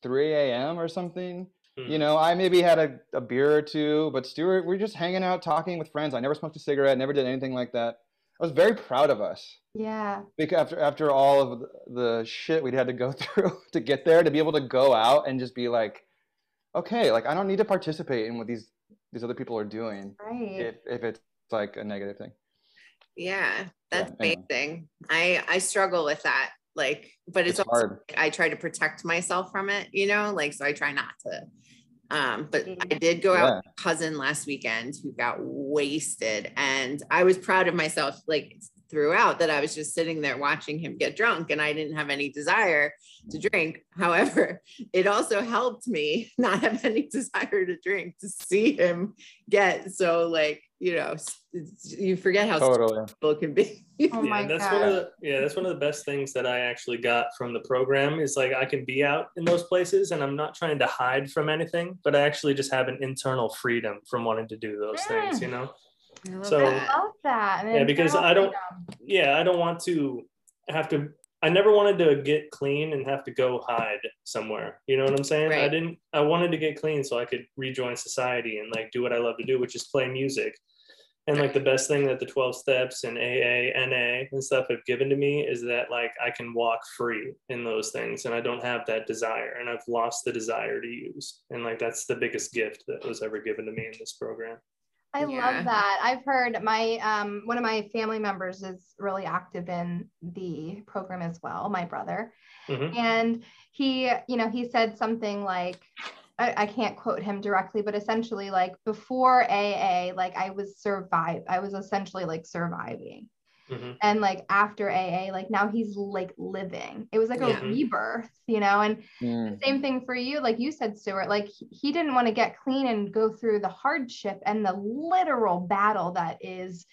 3 a.m. or something Hmm. you know, I maybe had a, a beer or two, but Stewart, we are just hanging out, talking with friends. I never smoked a cigarette, never did anything like that. I was very proud of us yeah. because after after all of the- the shit we'd had to go *laughs* through to get there, to be able to go out and just be like, okay, like I don't need to participate in what these these other people are doing Right. if if it's like a negative thing. Yeah, that's anyway. amazing. I I struggle with that. Like, but it's, It's also hard. I try to protect myself from it, you know, like so I try not to. Um, but. I did go out with a cousin last weekend who got wasted, and I was proud of myself, like throughout that I was just sitting there watching him get drunk and I didn't have any desire to drink. However, *laughs* it also helped me *laughs* not have any *laughs* desire to drink to see him get so like, you know, you forget how Totally. people can be. *laughs* Oh yeah, my that's God. one of the yeah, that's one of the best things that I actually got from the program is like I can be out in those places and I'm not trying to hide from anything, but I actually just have an internal freedom from wanting to do those things, Mm. you know? I love So- I that. love that. Yeah, because I don't- freedom. Yeah, I don't want to have to I never wanted to get clean and have to go hide somewhere. You know what I'm saying? I didn't I wanted to get clean so I could rejoin society and like do what I love to do, which is play music. And like the best thing that the 12 steps and AA, NA and stuff have given to me is that like I can walk free in those things and I don't have that desire and I've lost the desire to use. And like that's the biggest gift that was ever given to me in this program. I Yeah. love that. I've heard my um one of my family members is really active in the program as well, my brother. Mhm. And he, you know, he said something like I, I can't quote him directly, but essentially like before AA, like I was survive, I was essentially like surviving. Mhm. And like after AA, like now he's like living. It was like Yeah. a rebirth, you know, and Mm. same thing for you like you said stewart like he- he didn't want to get clean and go through the hardship and the literal battle that is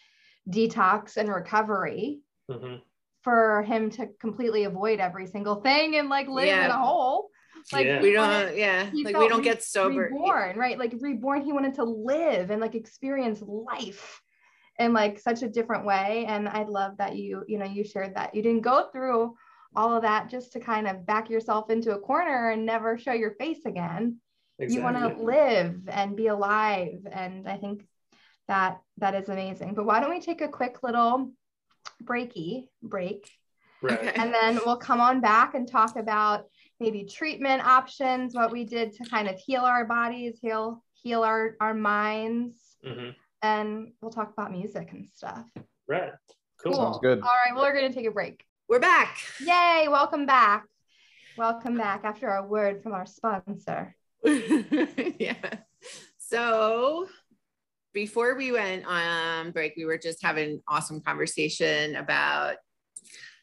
detox and recovery Mhm. for him to completely avoid every single thing and like live in a hole like Yeah. We don't, yeah, like we don't re- get sober. reborn right like reborn he wanted to live and like experience life in like such a different way and i love that you you know you shared that. You didn't go through all of that just to kind of back yourself into a corner and never show your face again. You want to live and be alive and i think that that is amazing. But why don't we take a quick little breaky break? Right. And then we'll come on back and talk about maybe treatment options what we did to kind of heal our bodies heal heal our our minds. Hmm and we'll talk about music and stuff Right. Cool. Sounds good. all right well, we're going to take a break We're back. yay welcome back welcome back after our word from our sponsor *laughs* yeah. So before we went on break, we were just having an awesome conversation about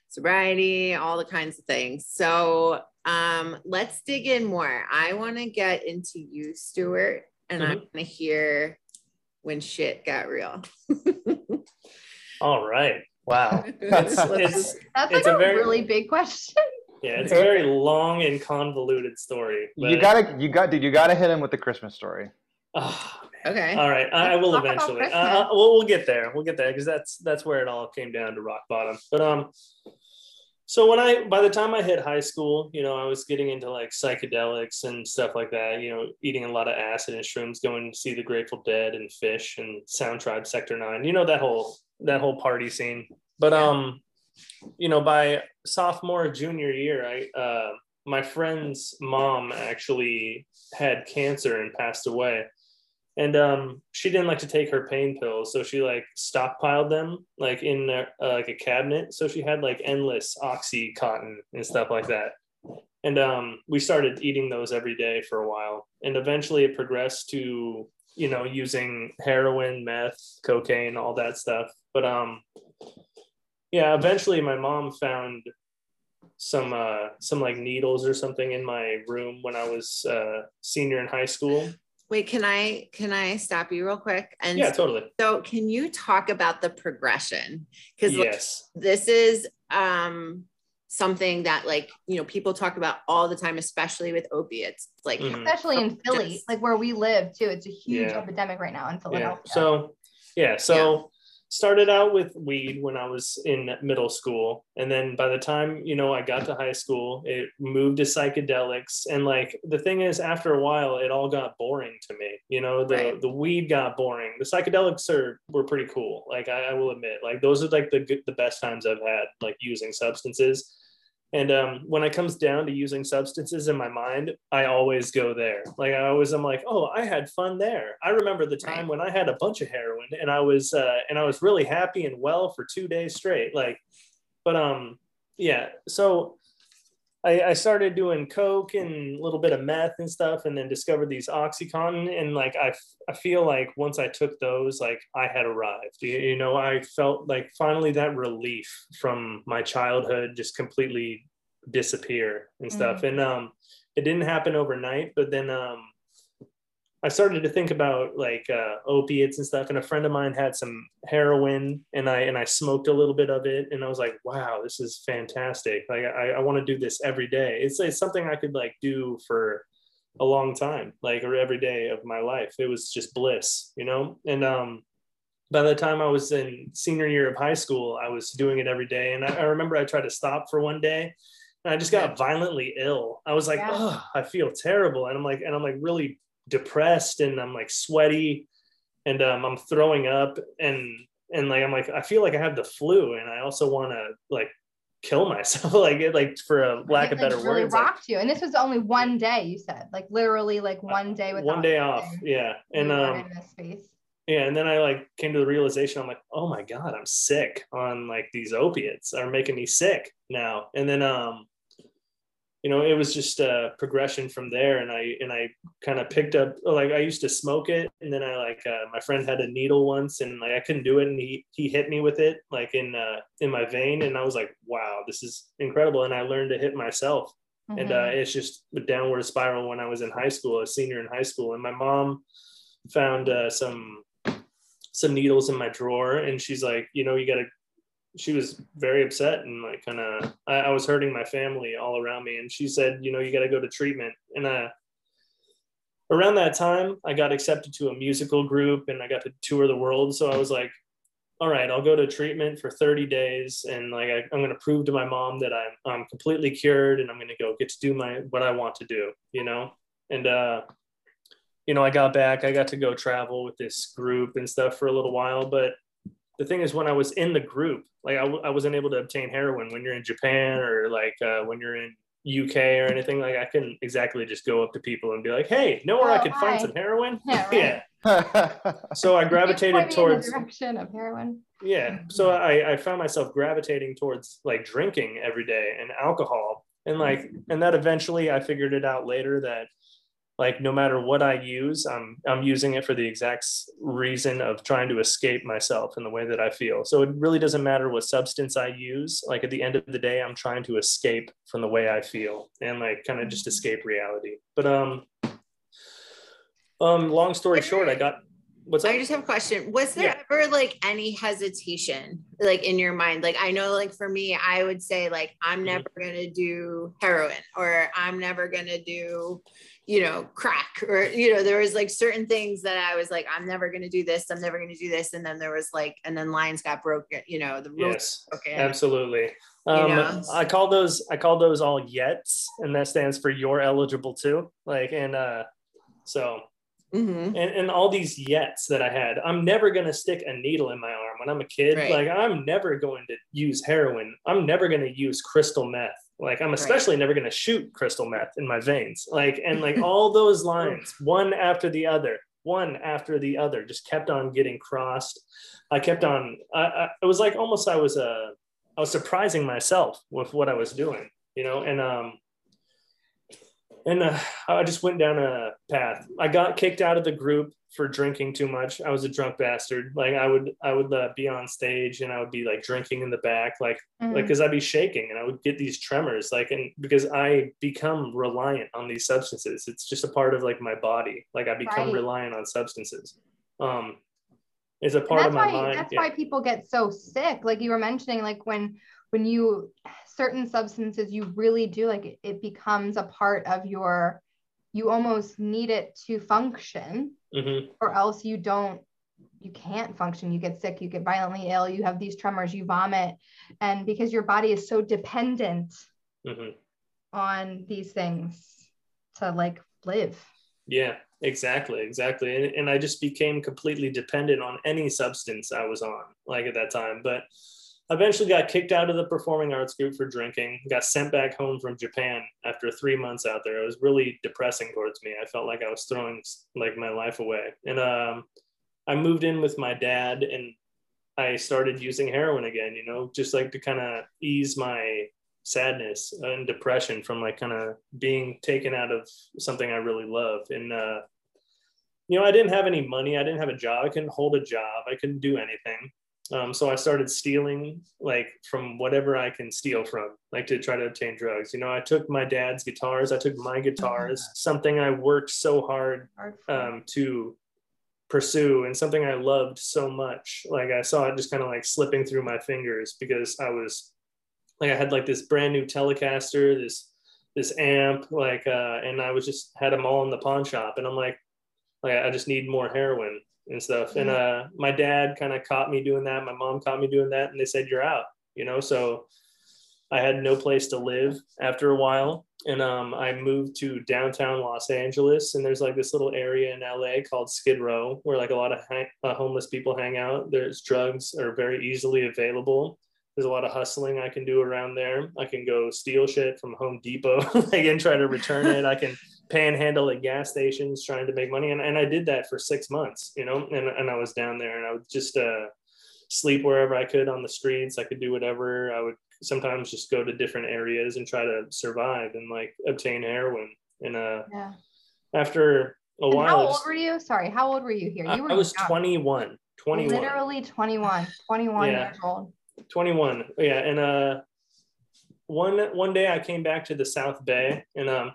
sobriety, all the kinds of things. So um, let's dig in more. I want to get into you, Stewart, and I Mhm. want to hear when shit got real. All right. Wow. *laughs* Let's- It's, that's It's like a a, very- really big question yeah, it's a very long and convoluted story. You gotta, you got, dude. You gotta hit him with the Christmas story. Ah, okay. all right, I, I will Let's talk about eventually. Uh, we'll, we'll get there. We'll get there because that's that's where it all came down to rock bottom. But um, so when I by the time I hit high school, you know, I was getting into like psychedelics and stuff like that. You know, eating a lot of acid and shrooms, going to see the Grateful Dead and Phish and Sound Tribe, Sector Nine. You know that whole that whole party scene. But um, you know, by sophomore junior year, I uh, my friend's mom actually had cancer and passed away and um she didn't like to take her pain pills so she like stockpiled them like in uh, like a cabinet. So she had like endless OxyContin and stuff like that. And um we started eating those every day for a while. And eventually it progressed to you know using heroin meth cocaine all that stuff. But um yeah eventually my mom found some uh some like needles or something in my room when i was uh senior in high school Wait, can I can I stop you real quick? And yeah totally so can you talk about the progression? Because yes this is um something that like you know people talk about all the time especially with opiates like Mhm. especially in philly like where we live too it's a huge Yeah. epidemic right now in yeah philadelphia so yeah so started out with weed when i was in middle school. And then by the time you know i got to high school it moved to psychedelics. And like the thing is after a while it all got boring to me. You know the Right. the weed got boring. The psychedelics are were pretty cool. Like I, I will admit like those are like the the best times i've had like using substances and um, when it comes down to using substances in my mind, I always go there. Like I always, I'm like, oh, I had fun there. I remember the time when I had a bunch of heroin and I was uh, and I was really happy and well for two days straight. Like, but um, yeah. So I, I started doing coke and a little bit of meth and stuff, and then discovered these OxyContin. And like I, f- I feel like once I took those, like I had arrived. You, you know, I felt like finally that relief from my childhood just completely disappear and stuff. And um, it didn't happen overnight, but then um, I started to think about like uh, opiates and stuff. And a friend of mine had some heroin, and I and I smoked a little bit of it, and I was like, wow, this is fantastic. Like I, I want to do this every day. It's it's something I could like do for a long time, like or every day of my life. It was just bliss, you know. And um, by the time I was in senior year of high school, I was doing it every day. And I, I remember I tried to stop for one day, and I just got violently ill. I was like, Yeah. oh, I feel terrible, and I'm like, and I'm like really depressed, and I'm like sweaty, and um, I'm throwing up, and and like I'm like I feel like I have the flu, and I also want to like kill *laughs* myself, like it, like for a lack It, of better like, really words, like, rocked you and this was only one day you said like literally like one day with one day off, yeah, and um in this space yeah, and then I like came to the realization I'm like, oh my god, I'm sick on like these opiates are making me sick now. And then um, you know, it was just a progression from there. And I and I kind of picked up like I used to smoke it, and then I like uh, my friend had a needle once, and like I couldn't do it, and he he hit me with it like in uh, in my vein, and I was like, wow, this is incredible. And I learned to hit myself, mm-hmm. and uh, mm-hmm. it's just a downward spiral when I was in high school, a senior in high school, and my mom found uh, some some needles in my drawer and she's like you know you got to she was very upset and like kind of I, I, was hurting my family all around me. And she said you know you got to go to treatment. And uh around that time i got accepted to a musical group and i got to tour the world. So i was like all right i'll go to treatment for 30 days and like I, am going to prove to my mom that i'm i'm completely cured and i'm going to go get to do my what i want to do you know? And uh you know i got back i got to go travel with this group and stuff for a little while but the thing is when i was in the group like I w- I wasn't able to obtain heroin when you're in japan or like uh, when you're in uk or anything like i couldn't exactly just go up to people and be like hey know where oh, i could find some heroin? Yeah, *laughs* right. yeah. so i *laughs* gravitated towards direction of heroin. Yeah. So I, I found myself gravitating towards like drinking every day and alcohol. And like and that eventually i figured it out later that like no matter what I use, I'm I'm using it for the exact reason of trying to escape myself in the way that I feel. So it really doesn't matter what substance I use. Like at the end of the day, I'm trying to escape from the way I feel and like kind of just escape reality. But um um long story short, I got what's that? I just have a question. Was there yeah. ever like any hesitation like in your mind? Like I know like for me, I would say like I'm mm-hmm. never gonna do heroin or I'm never gonna do you know, crack or, you know, there was like certain things that I was like, I'm never going to do this. I'm never going to do this. And then there was like, and then lines got broken, you know, the rules. Yes, broken, absolutely. Um, you know? I call those, I call those all yets and that stands for you're eligible too. Like, and, uh, so, mm-hmm. and, and all these yets that I had, I'm never going to stick a needle in my arm when I'm a kid. Right. Like I'm never going to use heroin. I'm never going to use crystal meth like I'm especially right. never going to shoot crystal meth in my veins. Like and like *laughs* all those lines, one after the other, one after the other, just kept on getting crossed. I kept on. I, I, it was like almost I was uh, I was surprising myself with what I was doing, you know. And um, and uh, I just went down a path. I got kicked out of the group for drinking too much. I was a drunk bastard. Like I would, I would uh, be on stage and I would be like drinking in the back, like, mm-hmm. like because I'd be shaking and I would get these tremors, like, and because I become reliant on these substances. It's just a part of like my body. Like I become right. reliant on substances. Um, is a part of my why, mind. That's yeah. why people get so sick. Like you were mentioning, like when when you certain substances you really do like it, it becomes a part of your you almost need it to function mm-hmm. or else you don't you can't function. You get sick you get violently ill you have these tremors you vomit. And because your body is so dependent mm-hmm. on these things to like live. Yeah exactly exactly. And, and i just became completely dependent on any substance i was on like at that time. But eventually got kicked out of the performing arts group for drinking got sent back home from japan after three months out there. It was really depressing towards me. I felt like i was throwing like my life away. And um, i moved in with my dad and i started using heroin again you know just like to kind of ease my sadness and depression from like kind of being taken out of something i really love. And uh, you know i didn't have any money. I didn't have a job. I couldn't hold a job. I couldn't do anything um, so I started stealing like from whatever I can steal from, like to try to obtain drugs. You know, I took my dad's guitars, I took my guitars, something I worked so hard um, to pursue and something I loved so much. Like I saw it just kind of like slipping through my fingers because I was like I had like this brand new Telecaster, this this amp, like uh, and I was just had them all in the pawn shop, and I'm like, like I just need more heroin and stuff. And uh, my dad kind of caught me doing that. My mom caught me doing that, and they said you're out. You know, so I had no place to live after a while, and um, I moved to downtown Los Angeles. And there's like this little area in LA called Skid Row where like a lot of ha- uh, homeless people hang out. There's drugs are very easily available. There's a lot of hustling I can do around there. I can go steal shit from Home Depot, *laughs* like and try to return it. I can panhandle at gas stations trying to make money. And, and I did that for six months, you know, and, and I was down there and I would just uh, sleep wherever I could on the streets. I could do whatever. I would sometimes just go to different areas and try to survive and like obtain heroin. And uh, Yeah. after a And while, how old were you? Sorry, how old were you here? I, You were I was young. 21, 21. Literally 21, 21 Yeah. years old. 21 yeah and uh one one day i came back to the south bay and um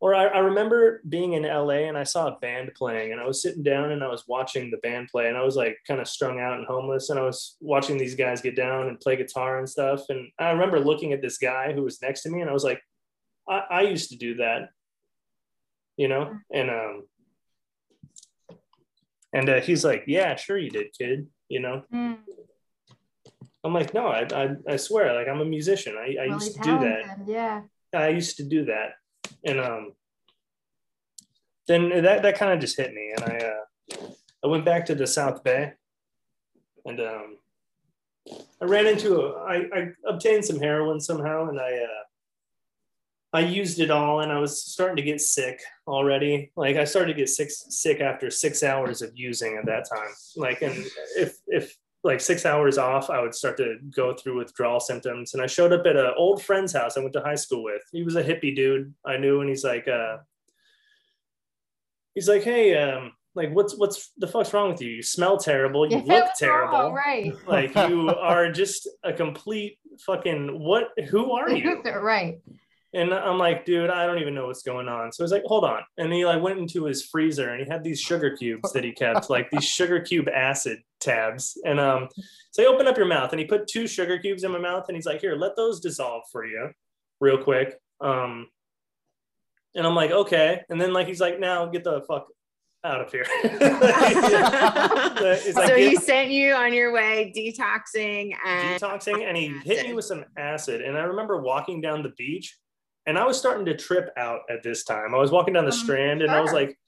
or I, I remember being in la and i saw a band playing and i was sitting down and i was watching the band play and i was like kind of strung out and homeless and i was watching these guys get down and play guitar and stuff and i remember looking at this guy who was next to me and i was like i, I used to do that you know and um and uh, he's like yeah sure you did kid you know Mm, I'm like, no, I, I, I swear, like I'm a musician. I, I Willie used to do that. Yeah. I used to do that, and um, then that that kind of just hit me, and I uh, I went back to the South Bay, and um, I ran into a, I, I obtained some heroin somehow, and I uh, I used it all, and I was starting to get sick already. Like I started to get sick sick after six hours of using at that time. Like, and if if like six hours off, I would start to go through withdrawal symptoms. And I showed up at an old friend's house I went to high school with. He was a hippie dude I knew, and he's like, uh, he's like, hey, um, like what's what's the fuck's wrong with you? You smell terrible. You Yeah, look wrong? terrible. Right. *laughs* Like you are just a complete fucking what? Who are *laughs* you? right. And I'm like, dude, I don't even know what's going on. So he's like, hold on. And he like went into his freezer and he had these sugar cubes that he kept, *laughs* like these sugar cube acid tabs. And um, so he opened up your mouth and he put two sugar cubes in my mouth and he's like, here, let those dissolve for you real quick. Um, and I'm like, okay. And then like he's like, now get the fuck out of here. *laughs* Like, so get- he sent you on your way detoxing and detoxing and he hit me with some acid and i remember walking down the beach and i was starting to trip out at this time. I was walking down the Um, strand and i was like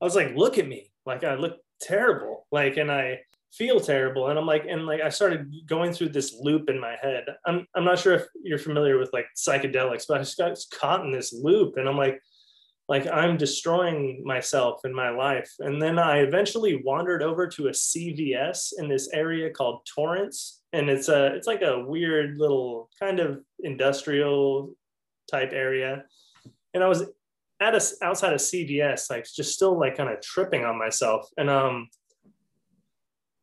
i was like look at me. Like i look terrible. Like and i feel terrible. And i'm like and like i started going through this loop in my head. I'm, I'm not sure if you're familiar with like psychedelics but i just got caught in this loop and i'm like like i'm destroying myself in my life. And then i eventually wandered over to a cvs in this area called torrance. And it's a it's like a weird little kind of industrial type area and i was at a outside of cvs like just still like kind of tripping on myself and um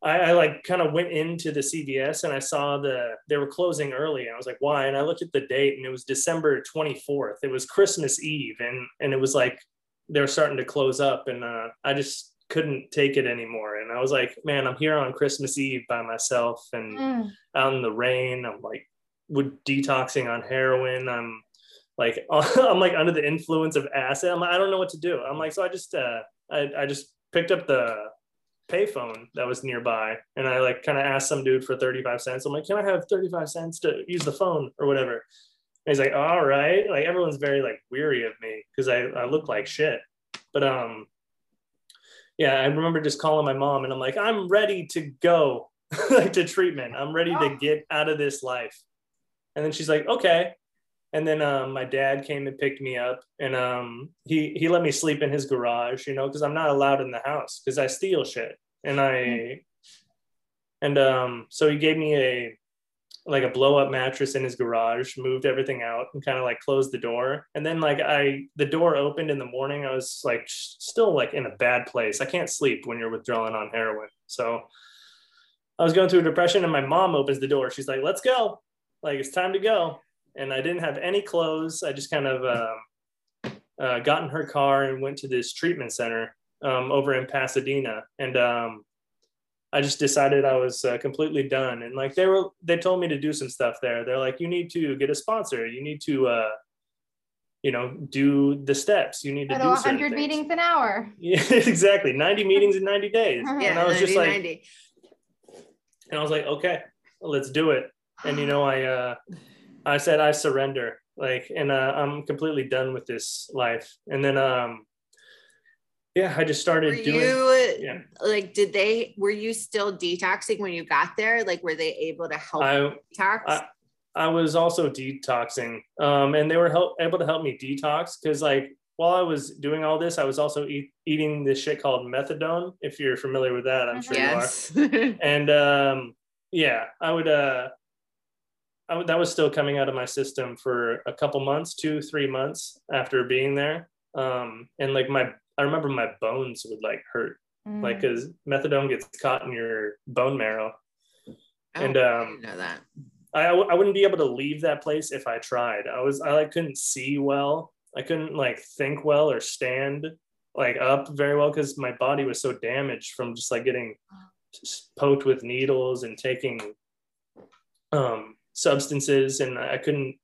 I, I like kind of went into the CVS and I saw the they were closing early. And I was like, why? And I looked at the date and it was December 24th. It was Christmas Eve and and it was like they were starting to close up and uh, I just couldn't take it anymore. And I was like, man, I'm here on Christmas Eve by myself and Mm, out in the rain. I'm like would detoxing on heroin. I'm like *laughs* I'm like under the influence of acid. I'm like, I don't know what to do. I'm like, so I just uh I, I just picked up the payphone that was nearby and I like kind of asked some dude for 35 cents. I'm like, can I have 35 cents to use the phone or whatever? And he's like, all right. Like everyone's very like weary of me because I, I look like shit. But um yeah, I remember just calling my mom and I'm like, I'm ready to go like *laughs* to treatment. I'm ready to get out of this life. And then she's like, okay. And then um, my dad came and picked me up, and um, he he let me sleep in his garage, you know, because I'm not allowed in the house because I steal shit, and I, and um, so he gave me a like a blow up mattress in his garage, moved everything out, and kind of like closed the door. And then like I the door opened in the morning, I was like still like in a bad place. I can't sleep when you're withdrawing on heroin, so. I was going through a depression, and my mom opens the door. She's like, "Let's go, like it's time to go." And I didn't have any clothes. I just kind of um, uh, got in her car and went to this treatment center um, over in Pasadena, and um, I just decided I was uh, completely done. And like they were, they told me to do some stuff there. They're like, "You need to get a sponsor. You need to." Uh, you know, do the steps. You need to Go do to 100 meetings an hour. *laughs* Yeah, exactly. 90 meetings in 90 days. Yeah, and I was 90, just like, 90. and I was like, okay, let's do it. And you know, I uh I said I surrender. Like, and uh, I'm completely done with this life. And then um yeah, I just started Were doing you yeah. like, did they, were you still detoxing when you got there? Like, were they able to help I detox? I- I was also detoxing. Um and they were help, able to help me detox because like while I was doing all this, I was also eat, eating this shit called methadone. If you're familiar with that, I'm sure yes. you are. *laughs* And um, yeah, I would. Uh, I that was still coming out of my system for a couple months, two, three months after being there. Um, and like my, I remember my bones would like hurt, Mm. like because methadone gets caught in your bone marrow. Oh, and I um, didn't know that. I, I I wouldn't be able to leave that place if I tried. I was I like couldn't see well. I couldn't like think well or stand like up very well because my body was so damaged from just like getting s- poked with needles and taking um substances and I couldn't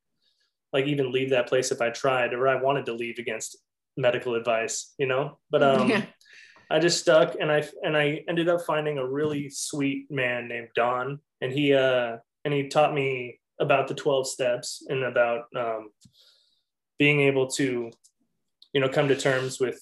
like even leave that place if I tried or I wanted to leave against medical advice, you know? But *laughs* um Yeah. I just stuck and I and I ended up finding a really sweet man named Don and he uh and he taught me about the 12 steps and about um being able to you know come to terms with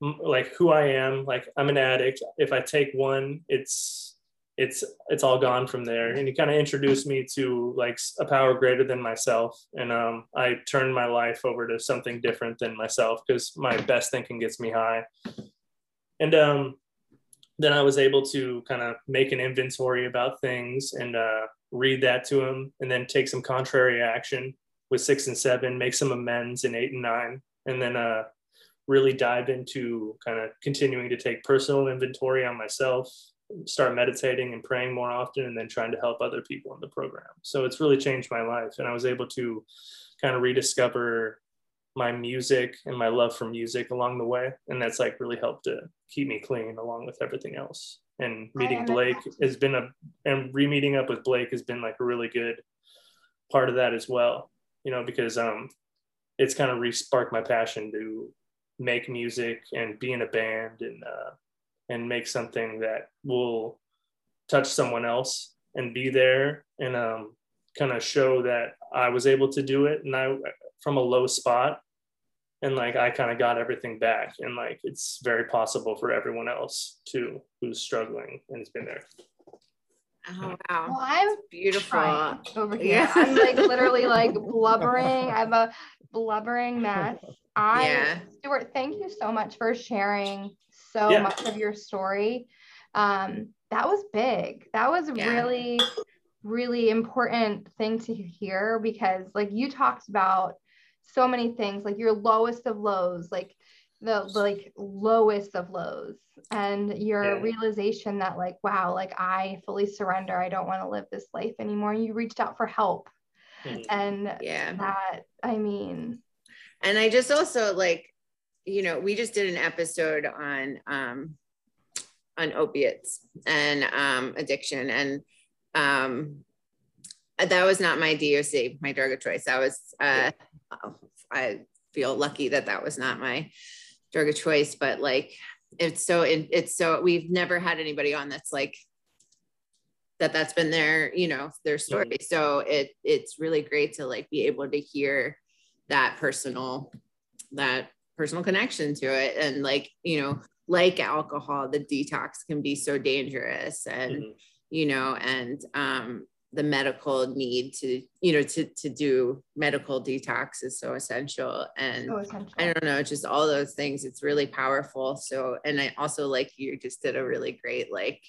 like who I am like I'm an addict if I take one it's it's it's all gone from there. And he kind of introduced me to like a power greater than myself. And um I turned my life over to something different than myself because my best thinking gets me high. And um, then I was able to kind of make an inventory about things and uh, read that to him, and then take some contrary action with six and seven, make some amends in eight and nine, and then uh, really dive into kind of continuing to take personal inventory on myself, start meditating and praying more often, and then trying to help other people in the program. So it's really changed my life, and I was able to kind of rediscover my music and my love for music along the way and that's like really helped to keep me clean along with everything else and meeting blake has been a and re-meeting up with blake has been like a really good part of that as well you know because um it's kind of re-sparked my passion to make music and be in a band and uh and make something that will touch someone else and be there and um kind of show that I was able to do it and I from a low spot and like I kind of got everything back and like it's very possible for everyone else too who's struggling and has been there. Oh Well, wow. I'm Beautiful. over here. Yeah. I'm like *laughs* literally like blubbering. I'm a blubbering mess. *laughs* I Yeah. Stewart, thank you so much for sharing so Yeah. much of your story. Um, that was big. That was Yeah. really, really important thing to hear because like you talked about so many things, like your lowest of lows, like the like lowest of lows and your Yeah. realization that like wow like i fully surrender i don't want to live this life anymore you reached out for help Mhm. and Yeah. that i mean And I just also like, you know, we just did an episode on um on opiates and um addiction and um that was not my DOC, my drug of choice. That was uh I feel lucky that that was not my drug of choice, but like it's so it, it's so we've never had anybody on that's like that that's been their you know their story so it it's really great to like be able to hear that personal that personal connection to it and like you know like alcohol the detox can be so dangerous and Mhm. you know and um the medical need to you know to to do medical detox is so essential and so essential I don't know, just all those things. It's really powerful. So, and I also like you just did a really great like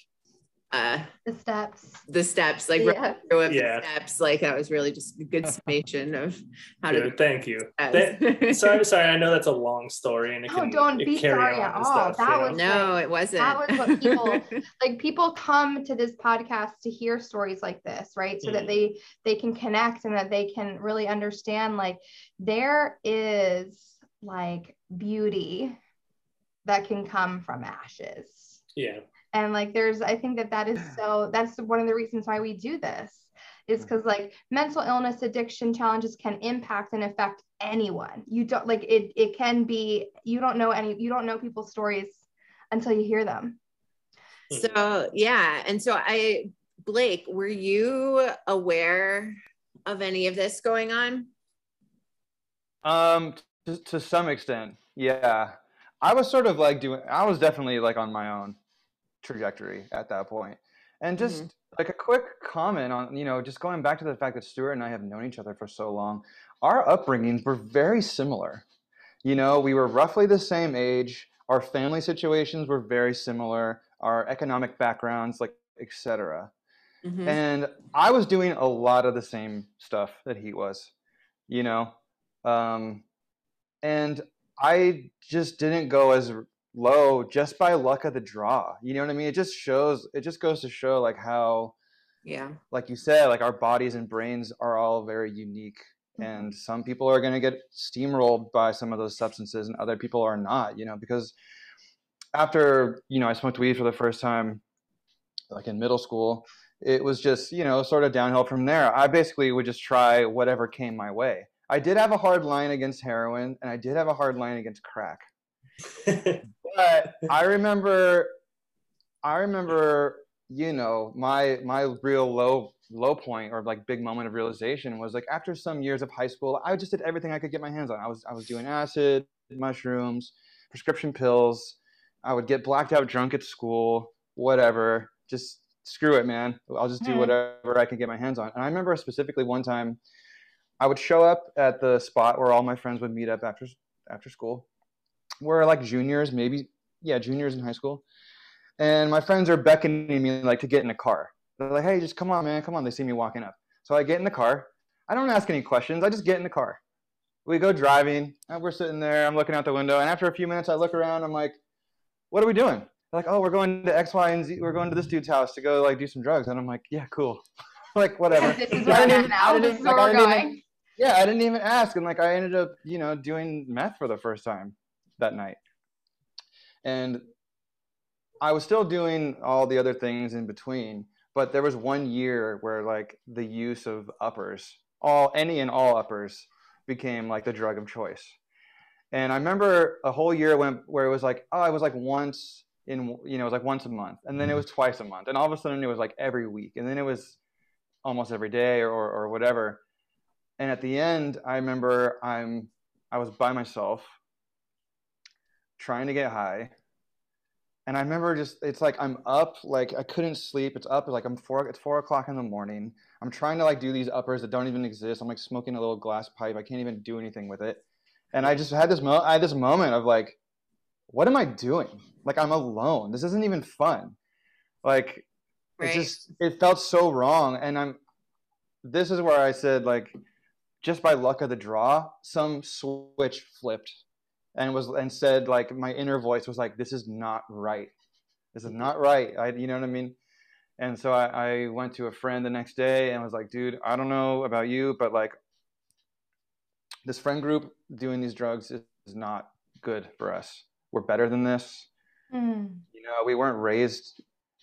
uh the steps the steps, like run yeah through Yeah. the steps. Like that was really just a good summation of how to Good, thank you. do Th- that. sorry, sorry. I know that's a long story and it No, can don't it be carry sorry at all. stuff, That was know? no, it wasn't. That was what people- *laughs* like people come to this podcast to hear stories like this right so that Mhm. they they can connect and that they can really understand like there is like beauty that can come from ashes yeah. And like there's i think that that is *clears throat* so that's one of the reasons why we do this is because like mental illness addiction challenges can impact and affect anyone you don't like it it can be you don't know any you don't know people's stories until you hear them so yeah. And so I Blake, were you aware of any of this going on? Um, to, to some extent, yeah. I was sort of like doing. I was definitely like on my own trajectory at that point, and just like a quick comment on you know just going back to the fact that Stewart and I have known each other for so long. Our upbringings were very similar. You know, we were roughly the same age. Our family situations were very similar. Our economic backgrounds, like etc. Mhm. And I was doing a lot of the same stuff that he was, you know. Um, and I just didn't go as low just by luck of the draw. You know what I mean? It just shows. It just goes to show like how yeah. like you said, like our bodies and brains are all very unique. And mm-hmm. some people are going to get steamrolled by some of those substances, and other people are not. You know, because after you know I smoked weed for the first time, like in middle school, it was just you know sort of downhill from there. I basically would just try whatever came my way. I did have a hard line against heroin, and I did have a hard line against crack *laughs* but *laughs* I remember, I remember, you know, my my real low low point or like big moment of realization was like after some years of high school, I just did everything I could get my hands on. I was I was doing acid, mushrooms, prescription pills. I would get blacked out drunk at school, whatever. Just screw it, man. I'll just do Mhm. whatever I can get my hands on. And I remember specifically one time, I would show up at the spot where all my friends would meet up after after school. We're like juniors, maybe yeah, juniors in high school. And my friends are beckoning me like to get in a car. They're like, "Hey, just come on, man, come on." They see me walking up, so I get in the car. I don't ask any questions. I just get in the car. We go driving. And we're sitting there. I'm looking out the window, and after a few minutes, I look around. I'm like, "What are we doing?" They're like, "Oh, we're going to X, Y, and Z. We're going to this dude's house to go like do some drugs." And I'm like, "Yeah, cool." *laughs* like whatever. This is *laughs* where I'm at now. This is where we're even- going. yeah, I didn't even ask, and like I ended up, you know, doing meth for the first time that night, and I was still doing all the other things in between. But there was one year where like the use of uppers, all any and all uppers, became like the drug of choice. And I remember a whole year went where it was like, oh, I was like once in, you know, it was like once a month, and then it was mm-hmm. twice a month, and all of a sudden it was like every week, and then it was almost every day or or whatever and at the end i remember i'm i was by myself trying to get high. And i remember just it's like i'm up like i couldn't sleep. It's up like i'm four it's four o'clock in the morning. I'm trying to like do these uppers that don't even exist. I'm like smoking a little glass pipe. I can't even do anything with it. And i just had this mo i had this moment of like what am i doing? Like i'm alone. This isn't even fun. Like Right. it just it felt so wrong. And i'm this is where i said like just by luck of the draw some switch flipped and was and said like my inner voice was like this is not right. This is not right. I you know what i mean? And so I, I went to a friend the next day and was like dude i don't know about you but like this friend group doing these drugs is, is not good for us. We're better than this. Mm. you know we weren't raised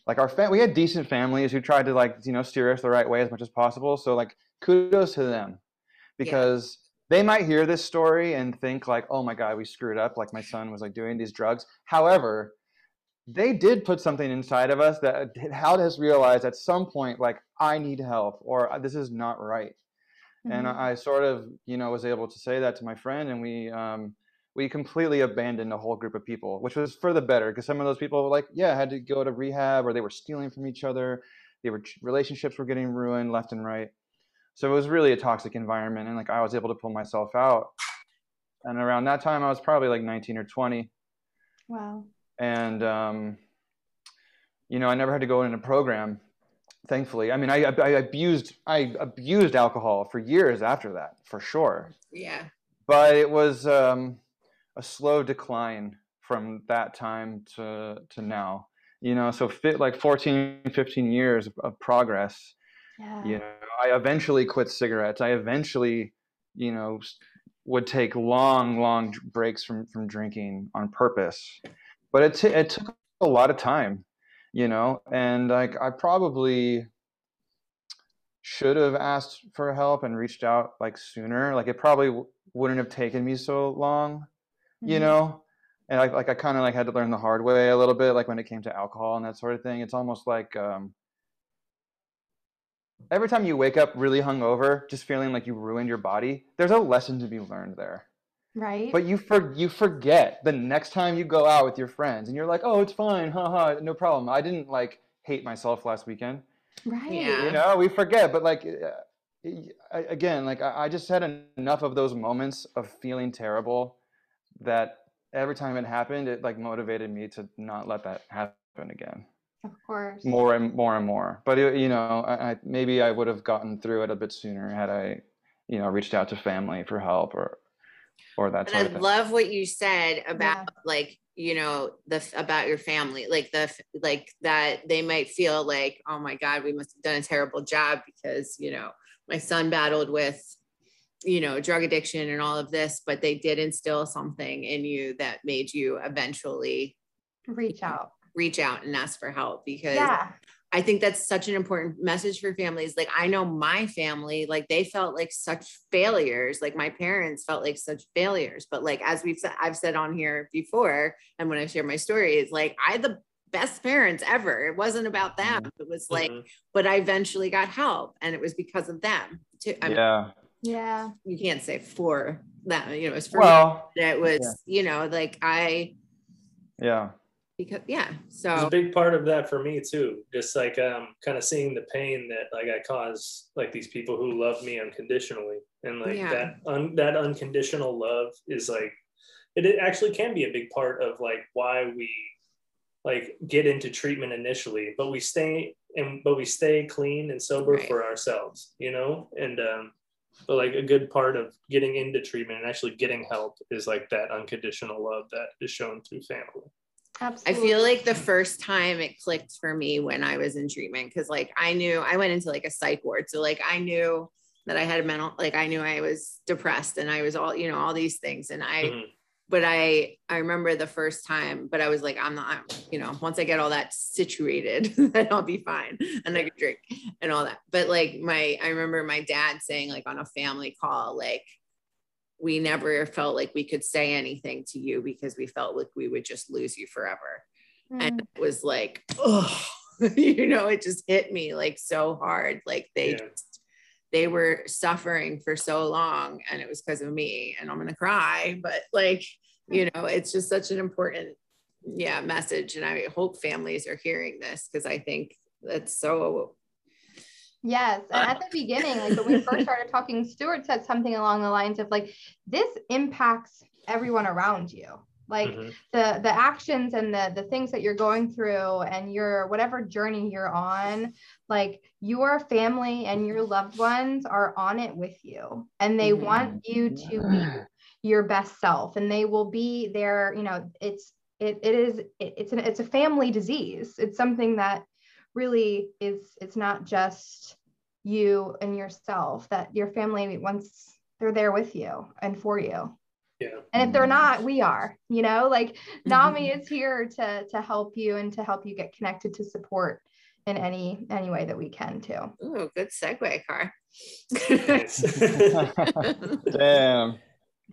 like our fam- we had decent families who tried to like you know steer us the right way as much as possible. So like kudos to them because they might hear this story and think like oh my god we screwed up like my son was like doing these drugs. However they did put something inside of us that helped us realize at some point like i need help or this is not right. And Mhm. I, I sort of you know was able to say that to my friend and we um we completely abandoned a whole group of people which was for the better because some of those people were like yeah had to go to rehab or they were stealing from each other. They were relationships were getting ruined left and right so it was really a toxic environment and like i was able to pull myself out. And around that time i was probably like 19 or 20 Wow. and um, you know i never had to go in a program thankfully. I mean I, I abused i abused alcohol for years after that for sure. Yeah. but it was um, a slow decline from that time to to now. You know so fit like 14 15 years of, of progress Yeah. you know i eventually quit cigarettes. I eventually you know would take long long breaks from from drinking on purpose. But it, t- it took a lot of time you know and like i probably should have asked for help and reached out like sooner. Like it probably w- wouldn't have taken me so long you Mhm. know? And I, like i kind of like had to learn the hard way a little bit like when it came to alcohol and that sort of thing. It's almost like um every time you wake up really hungover just feeling like you ruined your body there's a lesson to be learned there Right. but you for you forget the next time you go out with your friends and you're like oh it's fine haha no problem i didn't like hate myself last weekend right. Yeah. you know we forget but like uh, again like I, I just had enough of those moments of feeling terrible that every time it happened, it like motivated me to not let that happen again. Of course. More and more and more. But it, you know, I, I, maybe I would have gotten through it a bit sooner had I, you know, reached out to family for help or, or that. And I love what you said about yeah. like you know the about your family like the like that they might feel like oh my god we must have done a terrible job because you know my son battled with you know drug addiction and all of this but they did instill something in you that made you eventually reach out reach out and ask for help because yeah. I think that's such an important message for families. Like I know my family, like they felt like such failures. Like my parents felt like such failures. But like as we've said, I've said on here before, and when I share my stories, like I had the best parents ever. It wasn't about them. Mm-hmm. It was like, mm-hmm. but I eventually got help, and it was because of them too. I yeah. Mean, yeah. You can't say for them. You know, it was for well, me. It was, yeah. you know, like I. Yeah because yeah so it's a big part of that for me too just like um kind of seeing the pain that like i cause like these people who love me unconditionally and like yeah. that un, that unconditional love is like it, it actually can be a big part of like why we like get into treatment initially but we stay and but we stay clean and sober right. for ourselves you know and um but like a good part of getting into treatment and actually getting help is like that unconditional love that is shown through family Absolutely. I feel like the first time it clicked for me when I was in treatment because like I knew I went into like a psych ward. So like I knew that I had a mental like I knew I was depressed and I was all, you know, all these things. And I mm-hmm. but I I remember the first time, but I was like, I'm not, you know, once I get all that situated, *laughs* then I'll be fine and I can drink and all that. But like my I remember my dad saying like on a family call, like we never felt like we could say anything to you because we felt like we would just lose you forever. Mm. And it was like, oh, *laughs* you know, it just hit me like so hard. Like they yeah. just, they were suffering for so long and it was because of me and I'm going to cry, but like, you know, it's just such an important, yeah, message. And I hope families are hearing this because I think that's so Yes. And at the beginning, like when we *laughs* first started talking, Stewart said something along the lines of like, this impacts everyone around you. Like mm-hmm. the the actions and the the things that you're going through and your whatever journey you're on, like your family and your loved ones are on it with you and they mm-hmm. want you to be your best self and they will be there, you know, it's it, it is it, it's an it's a family disease. It's something that really is it's not just you and yourself that your family once they're there with you and for you. Yeah. and if they're mm-hmm. not we are you know like mm-hmm. NAMI is here to to help you and to help you get connected to support in any any way that we can too. Ooh, good segue car. *laughs* *laughs* Damn.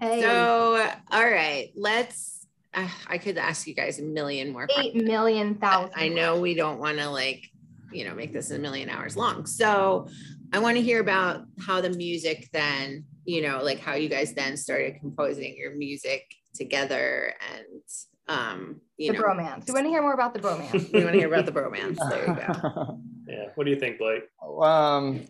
Hey. so all right let's uh, I could ask you guys a million more. Eight questions. million thousand. I know we don't want to like, you know, make this a million hours long. So I want to hear about how the music then, you know, like how you guys then started composing your music together and um, you the know, bromance. We want to hear more about the bromance. *laughs* we want to hear about the bromance. There you go. *laughs* yeah. What do you think, Blake? Um,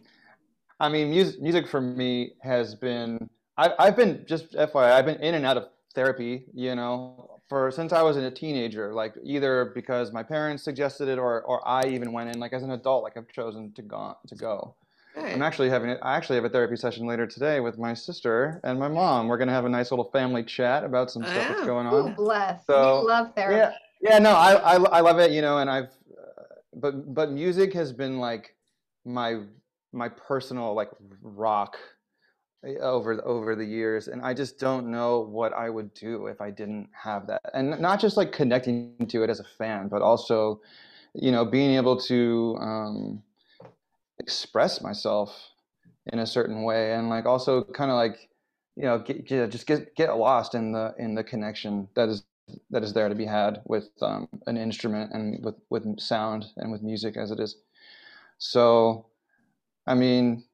I mean, music, music for me has been, I've, I've been just FYI, I've been in and out of therapy, you know, for since I was in a teenager, like either because my parents suggested it or or I even went in like as an adult, like I've chosen to go to go. I'm actually having I actually have a therapy session later today with my sister and my mom. We're gonna have a nice little family chat about some stuff that's going on. Ooh, bless. So, we love therapy. Yeah, yeah, no, I, I I love it, you know, and I've uh, but but music has been like my my personal like rock over over the years and i just don't know what i would do if i didn't have that. And not just like connecting to it as a fan but also you know being able to um, express myself in a certain way and like also kind of like you know get, get, just get get lost in the in the connection that is that is there to be had with um, an instrument and with with sound and with music as it is. So i mean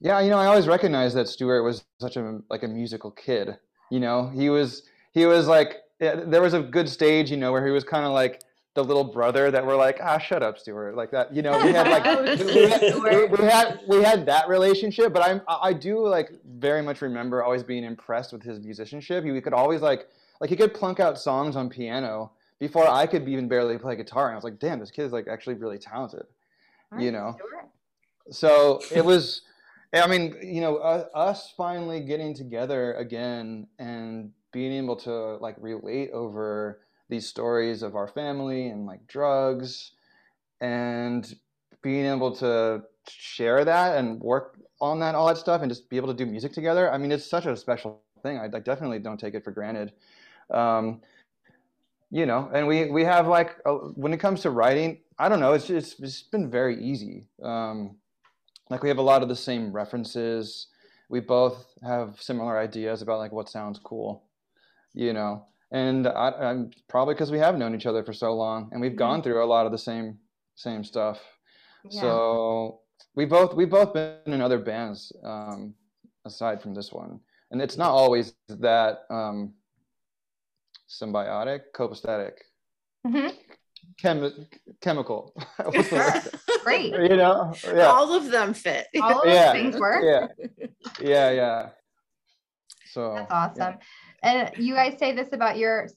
yeah, you know, I always recognized that Stewart was such a like a musical kid. You know, he was he was like yeah, there was a good stage, you know, where he was kind of like the little brother that we're like, ah, shut up, Stewart, like that. You know, we had like *laughs* we, had, we, had we had that relationship, but I'm I do like very much remember always being impressed with his musicianship. He could always like like he could plunk out songs on piano before I could even barely play guitar. And I was like, damn, this kid is like actually really talented, All you know? Stewart. So it was, I mean, you know, uh, us finally getting together again and being able to like relate over these stories of our family and like drugs and being able to share that and work on that all that stuff and just be able to do music together. I mean it's such a special thing. I, I definitely don't take it for granted. Um, you know and we we have like a, when it comes to writing i don't know it's just it's been very easy. Um, like we have a lot of the same references. We both have similar ideas about like what sounds cool you know? And I, i'm probably because we have known each other for so long and we've gone through a lot of the same same stuff. Yeah. so we both we've both been in other bands um, aside from this one, and it's not always that um, symbiotic, copacetic, Mhm. Chemi- chemical. *laughs* What's the word? *laughs* Great. you know, yeah, All of them fit. All of those *laughs* Yeah. things work. yeah, yeah, yeah. So That's awesome. And you guys say this about your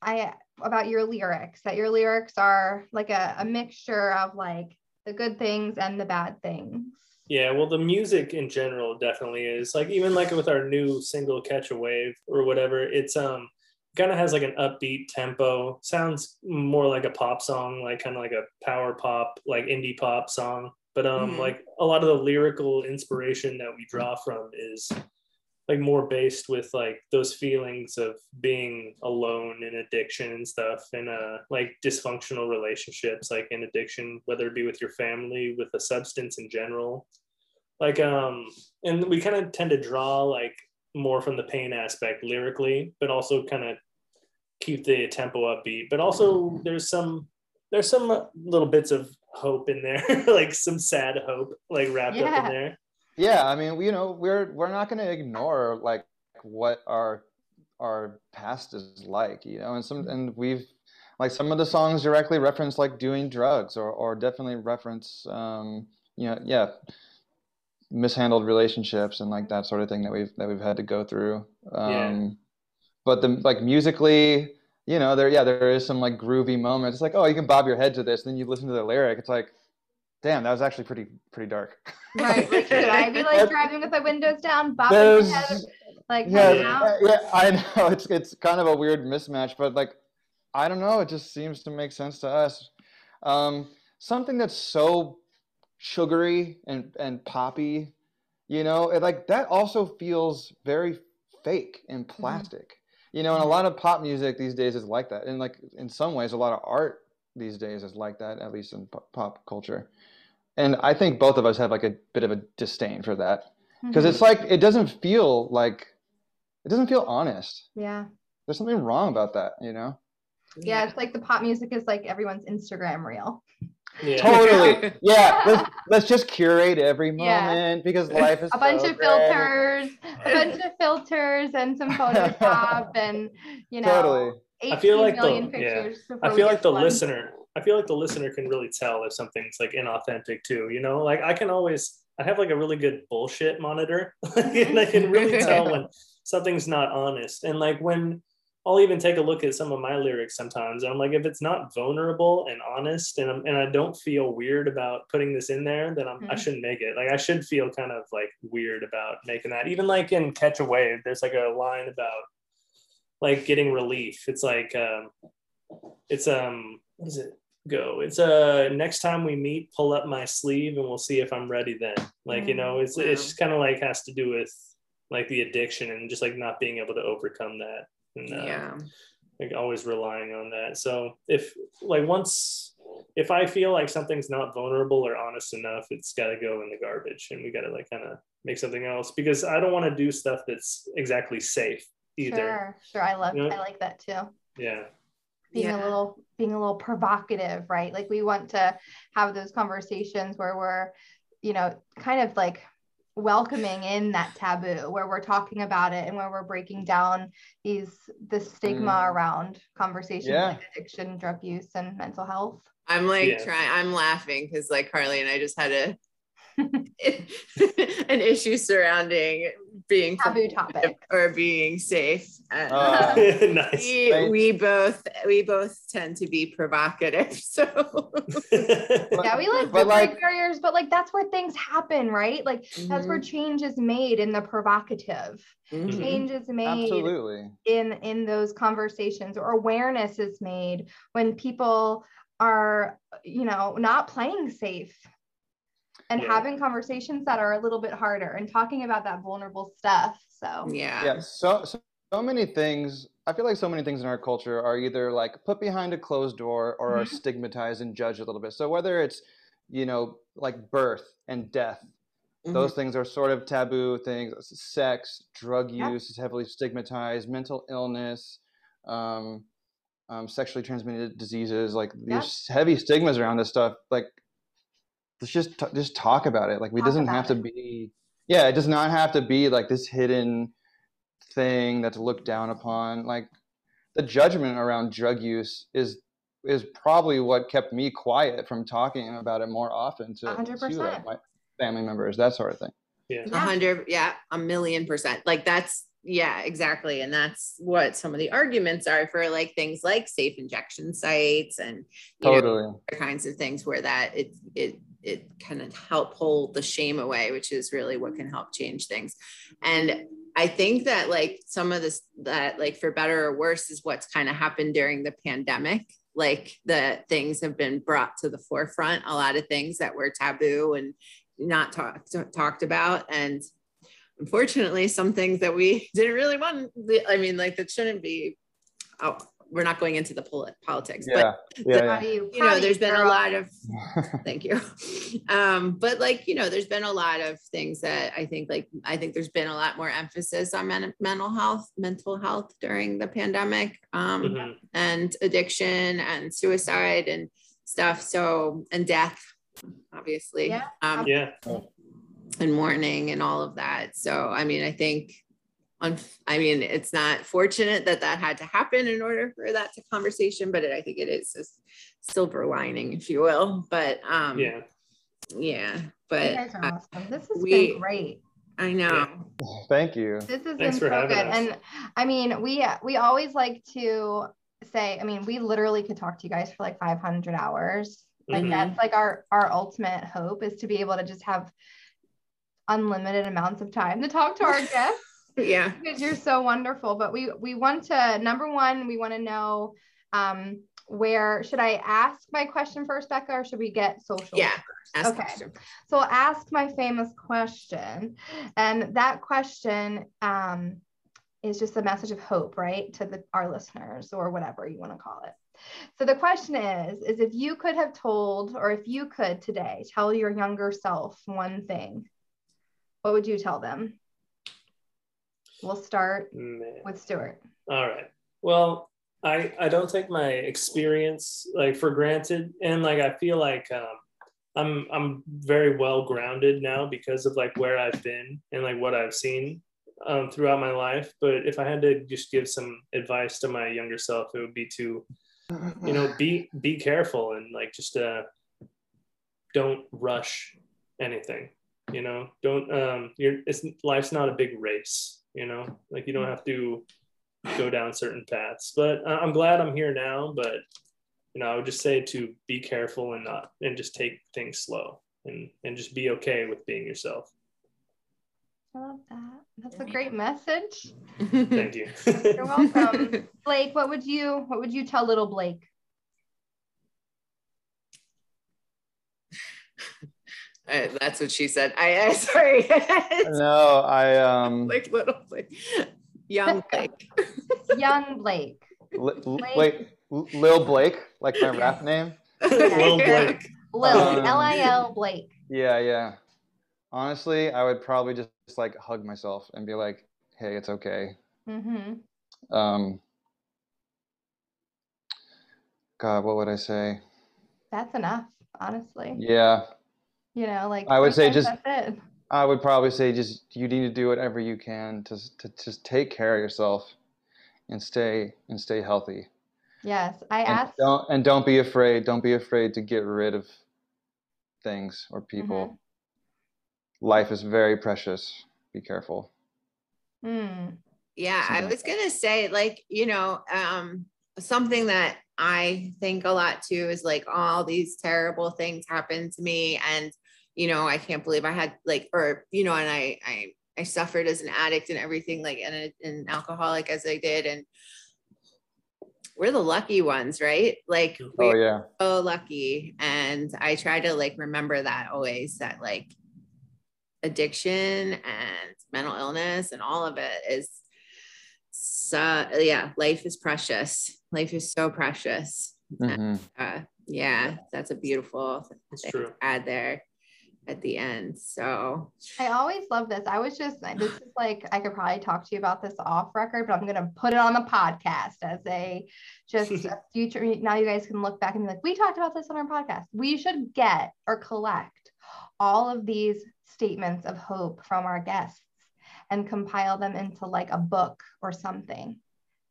I about your lyrics, that your lyrics are like a, a mixture of like the good things and the bad things. Yeah, well, the music in general definitely is like even like with our new single "Catch a Wave" or whatever. It's um kind of has like an upbeat tempo. Sounds more like a pop song, like kind of like a power pop, like indie pop song. But um, Mhm. like a lot of the lyrical inspiration that we draw from is like more based with like those feelings of being alone and addiction and stuff and uh like dysfunctional relationships like in addiction whether it be with your family with a substance in general like um and we kind of tend to draw like more from the pain aspect lyrically but also kind of keep the tempo upbeat. But also there's some there's some little bits of hope in there *laughs* like some sad hope like wrapped up in there. Yeah, I mean, you know, we're we're not going to ignore like what our our past is like, you know, and some and we've like some of the songs directly reference like doing drugs or or definitely reference um you know yeah mishandled relationships and like that sort of thing that we've that we've had to go through um Yeah. but the like musically you know there yeah there is some like groovy moments it's like oh you can bob your head to this then you listen to the lyric it's like damn that was actually pretty pretty dark Right. Like should I be like driving with my windows down, bobbing There's- my head, like yeah, Yeah. yeah, I know it's it's kind of a weird mismatch, but like I don't know, it just seems to make sense to us. Um, something that's so sugary and and poppy, you know, it, like that also feels very fake and plastic. You know, and a lot of pop music these days is like that, and like in some ways, a lot of art these days is like that, at least in po- pop culture. And I think both of us have like a bit of a disdain for that because Mhm. it's like it doesn't feel like it doesn't feel honest yeah. there's something wrong about that you know Yeah, it's like the pop music is like everyone's Instagram reel. Yeah totally *laughs* yeah let's, let's just curate every Yeah. moment because life is A bunch so of great. filters, a bunch of filters and some Photoshop *laughs* and you know totally 18 I feel like the- million yeah. pictures. before I feel like the one. listener, I feel like the listener can really tell if something's like inauthentic too. You know, like I can always, I have like a really good bullshit monitor, *laughs* and I can really tell when something's not honest. And like when I'll even take a look at some of my lyrics sometimes, and I'm like, if it's not vulnerable and honest, and I'm, and I don't feel weird about putting this in there, then I'm, I Mhm. shouldn't make it. Like I should feel kind of like weird about making that. Even like in Catch a Wave, there's like a line about like getting relief. It's like um, it's um, what does it go? It's uh, next time we meet, pull up my sleeve, and we'll see if I'm ready then. Like you know, it's it's just kind of like has to do with like the addiction and just like not being able to overcome that. And, uh, yeah. like always relying on that. So if like once if I feel like something's not vulnerable or honest enough, it's got to go in the garbage, and we got to like kind of make something else because I don't want to do stuff that's exactly safe either. Sure, sure. I love Yeah. I like that too. Yeah, being Yeah. a little being a little provocative right like we want to have those conversations where we're you know kind of like welcoming in that taboo where we're talking about it and where we're breaking down these the stigma Mm. around conversations Yeah. like addiction drug use and mental health I'm like Yeah. trying, I'm laughing because like Carly and I just had a *laughs* an issue surrounding being Taboo provocative topic. or being safe. And, Uh, *laughs* nice. we, we both we both tend to be provocative. *laughs* So yeah, we like But like- break barriers, but like that's where things happen, right? Like that's where change is made in the provocative. Mhm. Change is made Absolutely. in in those conversations or awareness is made when people are you know not playing safe and Yeah. having conversations that are a little bit harder and talking about that vulnerable stuff so yeah. yeah so, so so many things i feel like so many things in our culture are either like put behind a closed door or are Mhm. stigmatized and judged a little bit so whether it's you know like birth and death Mhm. those things are sort of taboo things sex drug Yeah. use is heavily stigmatized mental illness um, um, sexually transmitted diseases like Yeah. there's heavy stigmas around this stuff like let's just t- just talk about it like we Talk doesn't about have to be yeah it does not have to be like this hidden thing that's looked down upon like the judgment around drug use is is probably what kept me quiet from talking about it more often to, to 100%. like my family members that sort of thing yeah. A hundred, yeah, a million percent. Like that's yeah, exactly. And that's what some of the arguments are for like things like safe injection sites and you know, totally other kinds of things where that it it it kind of help hold the shame away, which is really what can help change things. And I think that like some of this that like for better or worse is what's kind of happened during the pandemic. Like the things have been brought to the forefront, a lot of things that were taboo and not talked talked about. And unfortunately, some things that we *laughs* didn't really want. I mean, like that shouldn't be. Oh, we're not going into the poli- politics, but yeah yeah, you, you know there's been a lot of *laughs* thank you. Um but like you know there's been a lot of things that i think like i think there's been a lot more emphasis on men- mental health mental health during the pandemic um Mhm. and addiction and suicide and stuff so and death obviously Yeah, um Yeah. and mourning and all of that. So i mean i think on i mean it's not fortunate that that had to happen in order for that to conversation but it, i think it is a silver lining if you will but um Yeah. yeah you but guys are uh, awesome this has we- been great i know thank you This has Thanks been for so good. us. And I mean, we we always like to say, I mean, we literally could talk to you guys for like 500 hours. Like Mhm. that's like our our ultimate hope is to be able to just have unlimited amounts of time to talk to our *laughs* guests yeah *laughs* because you're so wonderful. But we we want to number one, we want to know um where should I ask my question first, Becca, or should we get social? yeah ask Okay. question. So I'll ask my famous question. And that question um, is just a message of hope, right? To the, our listeners or whatever you want to call it. So the question is, is if you could have told, or if you could today tell your younger self one thing, what would you tell them? We'll start Man. with Stewart. All right. Well, I I don't take my experience like for granted, and like I feel like um, I'm I'm very well grounded now because of like where I've been and like what I've seen um, throughout my life. But if I had to just give some advice to my younger self, it would be to you know be be careful and like just uh don't rush anything you know don't um you're it's life's not a big race you know like you don't have to go down certain paths but uh, i'm glad i'm here now but you know i would just say to be careful and not and just take things slow and and just be okay with being yourself I love that. That's a great message. thank you *laughs* You're welcome. Blake, what would you what would you tell little Blake? *laughs* Uh, that's what she said i, I *laughs* sorry no i um like little Blake. young *laughs* Blake. Young Blake. l- Blake. wait L- lil blake like my rap name Lil *laughs* Blake. Lil, Um, L-I-L Blake. yeah yeah honestly i would probably just, like hug myself and be like hey it's okay Mm-hmm. um god what would i say That's enough, honestly. yeah You know, like I would say just- I would probably say just you need to do whatever you can to to just take care of yourself and stay and stay healthy. Yes, I And asked. don't and don't be afraid. Don't be afraid to get rid of things or people. life is very precious. Be careful. Mm. Yeah, I was gonna say, like, you know, um, something that I think a lot too is like all these terrible things happen to me, and you know, I can't believe I had like, or you know, and I I I suffered as an addict and everything, like, and an alcoholic as I did, and we're the lucky ones, right? Like, Oh yeah. so lucky, and I try to like remember that always that like addiction and mental illness and all of it is so yeah life is precious life is so precious Mhm. uh, yeah that's a beautiful It's thing true. to add there at the end so I always love this. I was just, this is like, I could probably talk to you about this off record, but I'm going to put it on the podcast as a just a *laughs* future. Now you guys can look back and be like, we talked about this on our podcast. We should get or collect all of these statements of hope from our guests and compile them into like a book or something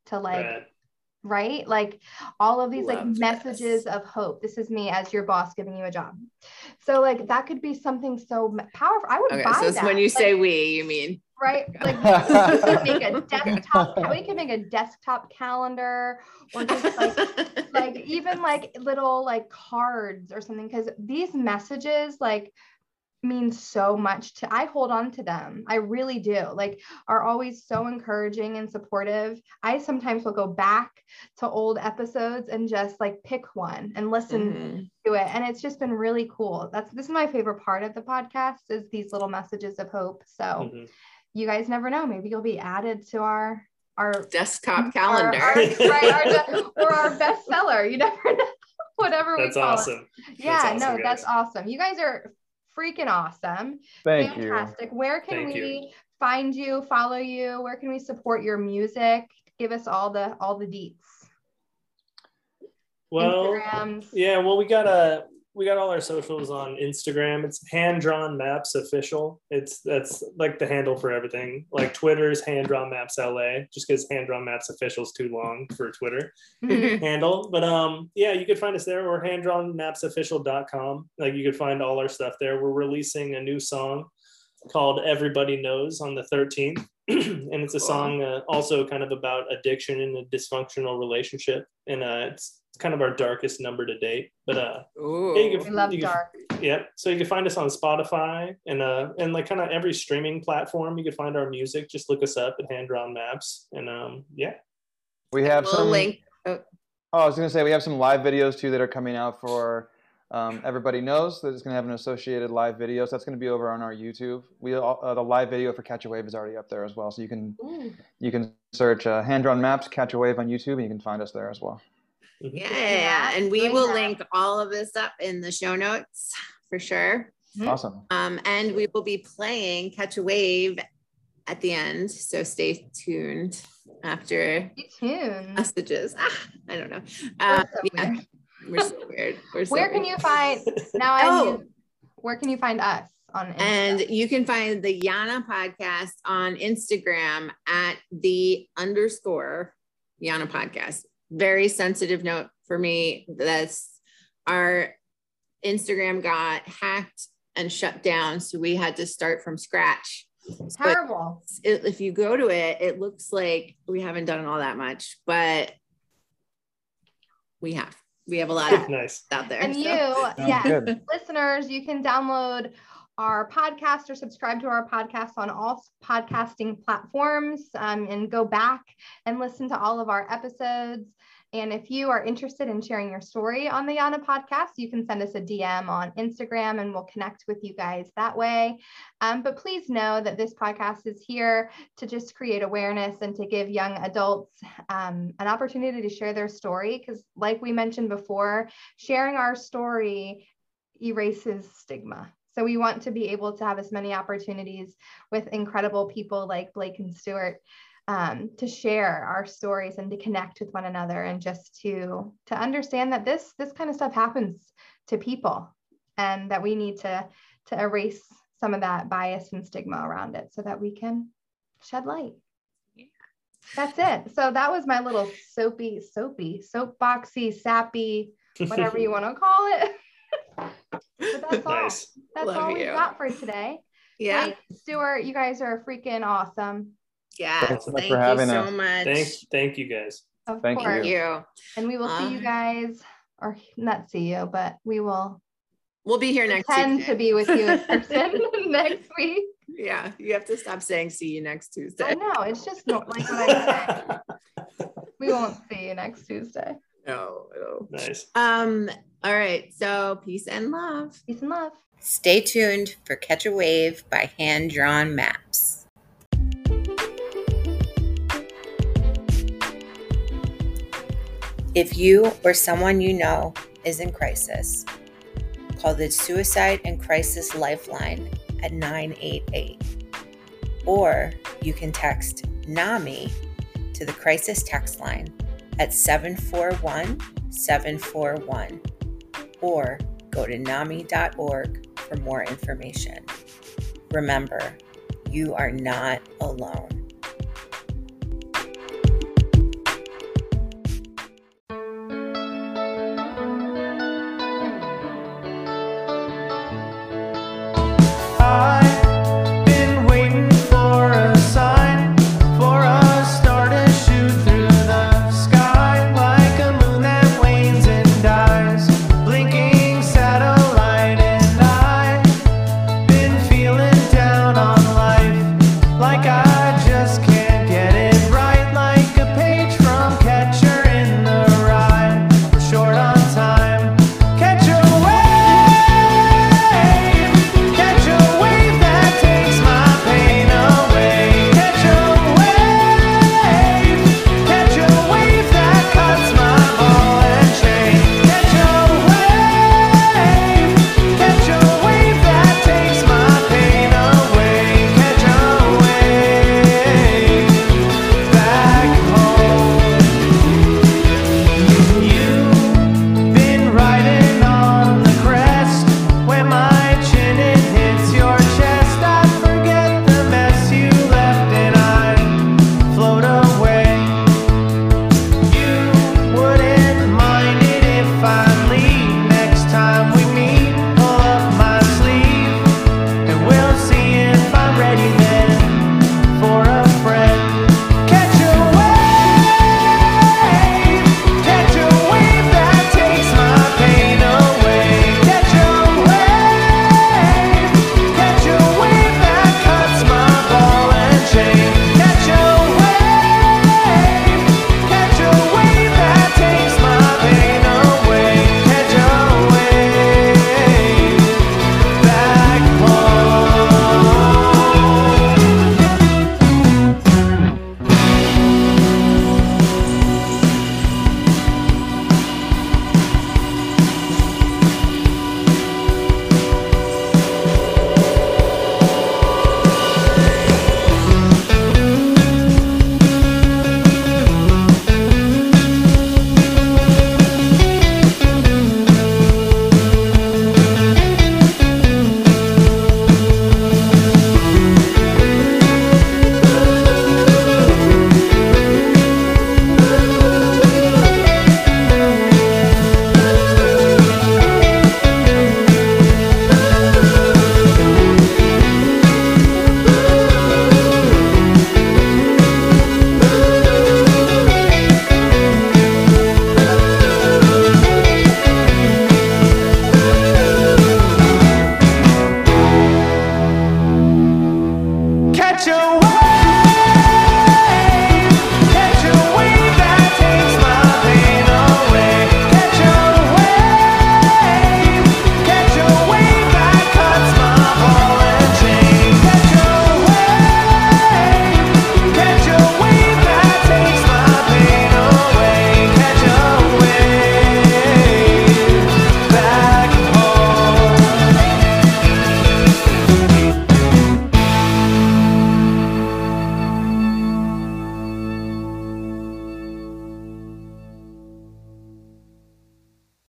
to like Rad. Right? Like all of these like messages this. of hope. This is me as your boss giving you a job. So like that could be something so powerful. I would okay buy so that. when you Like, say we you mean right, *laughs* like we could make a desktop. *laughs* We could make a desktop calendar or just like like even like little like cards or something because these messages like mean so much to I hold on to them. I really do. Like are always so encouraging and supportive. I sometimes will go back to old episodes and just like pick one and listen Mhm. to it and it's just been really cool. That's this is my favorite part of the podcast is these little messages of hope. So Mhm. you guys never know, maybe you'll be added to our our desktop calendar our- right, our *laughs* or our bestseller. You never *laughs* know. Whatever That's we call it. awesome. Yeah, awesome, no, guys. that's awesome. You guys are freaking awesome. Thank you. Fantastic. Where can Thank you. we find you, follow you? Where can we support your music? Give us all the all the deets. Well, Instagrams. yeah. Well, we got a we got all our socials on Instagram. It's hand drawn maps official. It's that's like the handle for everything. Like Twitter's hand drawn maps LA, just because hand drawn maps official is too long for Twitter *laughs* handle. But um, yeah, you could find us there or handdrawnmapsofficial.com. Like you could find all our stuff there. We're releasing a new song called Everybody Knows on the 13th. *clears throat* and it's a song uh, also kind of about addiction and a dysfunctional relationship. And uh, it's kind of our darkest number to date. But uh, Ooh. Yeah, you We love You can- dark. yeah, so you can find us on Spotify and uh and like kind of every streaming platform. You can find our music. Just look us up at Hand Drawn Maps. And um, yeah, We have we'll some. link Oh, I was gonna say we have some live videos too that are coming out for. Um, everybody knows that it's gonna have an associated live video, so that's gonna be over on our YouTube. We all- uh, the live video for Catch a Wave is already up there as well, so you can Ooh. you can search uh, hand drawn maps Catch a Wave on YouTube and you can find us there as well. Yeah, Yeah, and we doing will that. link all of this up in the show notes for sure. Mhm. Awesome. Um, and we will be playing Catch a Wave at the end. So stay tuned after Stay tuned. messages. Ah, I don't know. We're Uh, so yeah, weird. *laughs* we're so weird. We're so Where can weird. you find now? I Oh. knew- where can you find us on Insta? And you can find the Yana podcast on Instagram at the underscore Yana podcast. Very sensitive note for me. That's our Instagram got hacked and shut down. So we had to start from scratch. Terrible. it- if you go to it, it looks like we haven't done all that much, but we have. We have a lot of nice. out there. And so- you, Sounds yeah, listeners, you can download our podcast or subscribe to our podcast on all podcasting platforms um, and go back and listen to all of our episodes. And if you are interested in sharing your story on the Yana podcast, you can send us a DM on Instagram and we'll connect with you guys that way. Um, but please know that this podcast is here to just create awareness and to give young adults um, an opportunity to share their story. Because, like we mentioned before, sharing our story erases stigma. So we want to be able to have as many opportunities with incredible people like Blake and Stewart um, to share our stories and to connect with one another and just to to understand that this this kind of stuff happens to people and that we need to to erase some of that bias and stigma around it so that we can shed light. Yeah. That's it. So that was my little soapy, soapy, soapboxy, sappy, whatever you *laughs* want to call it. But that's *laughs* all. That's Love all we've you. got for today. Yeah. Hey, Stewart, you guys are freaking awesome. Yeah. Thanks so much Thank for having you so us. much. Thank, thank you guys. Of Thank course. You. And we will see you Um, guys, or not see you, but we will We'll be here next tend Tuesday. to be with you in person *laughs* *laughs* next week. Yeah. You have to stop saying see you next I Tuesday. know it's just not like what I say. We won't see you next Tuesday. No, no. nice. Um, all right. So peace and love. Peace and love. Stay tuned for Catch a Wave by Hand Drawn Maps. If you or someone you know is in crisis, call the Suicide and Crisis Lifeline at 988. Or you can text NAMI to the crisis text line at 741 741 or go to NAMI.org for more information. Remember, you are not alone.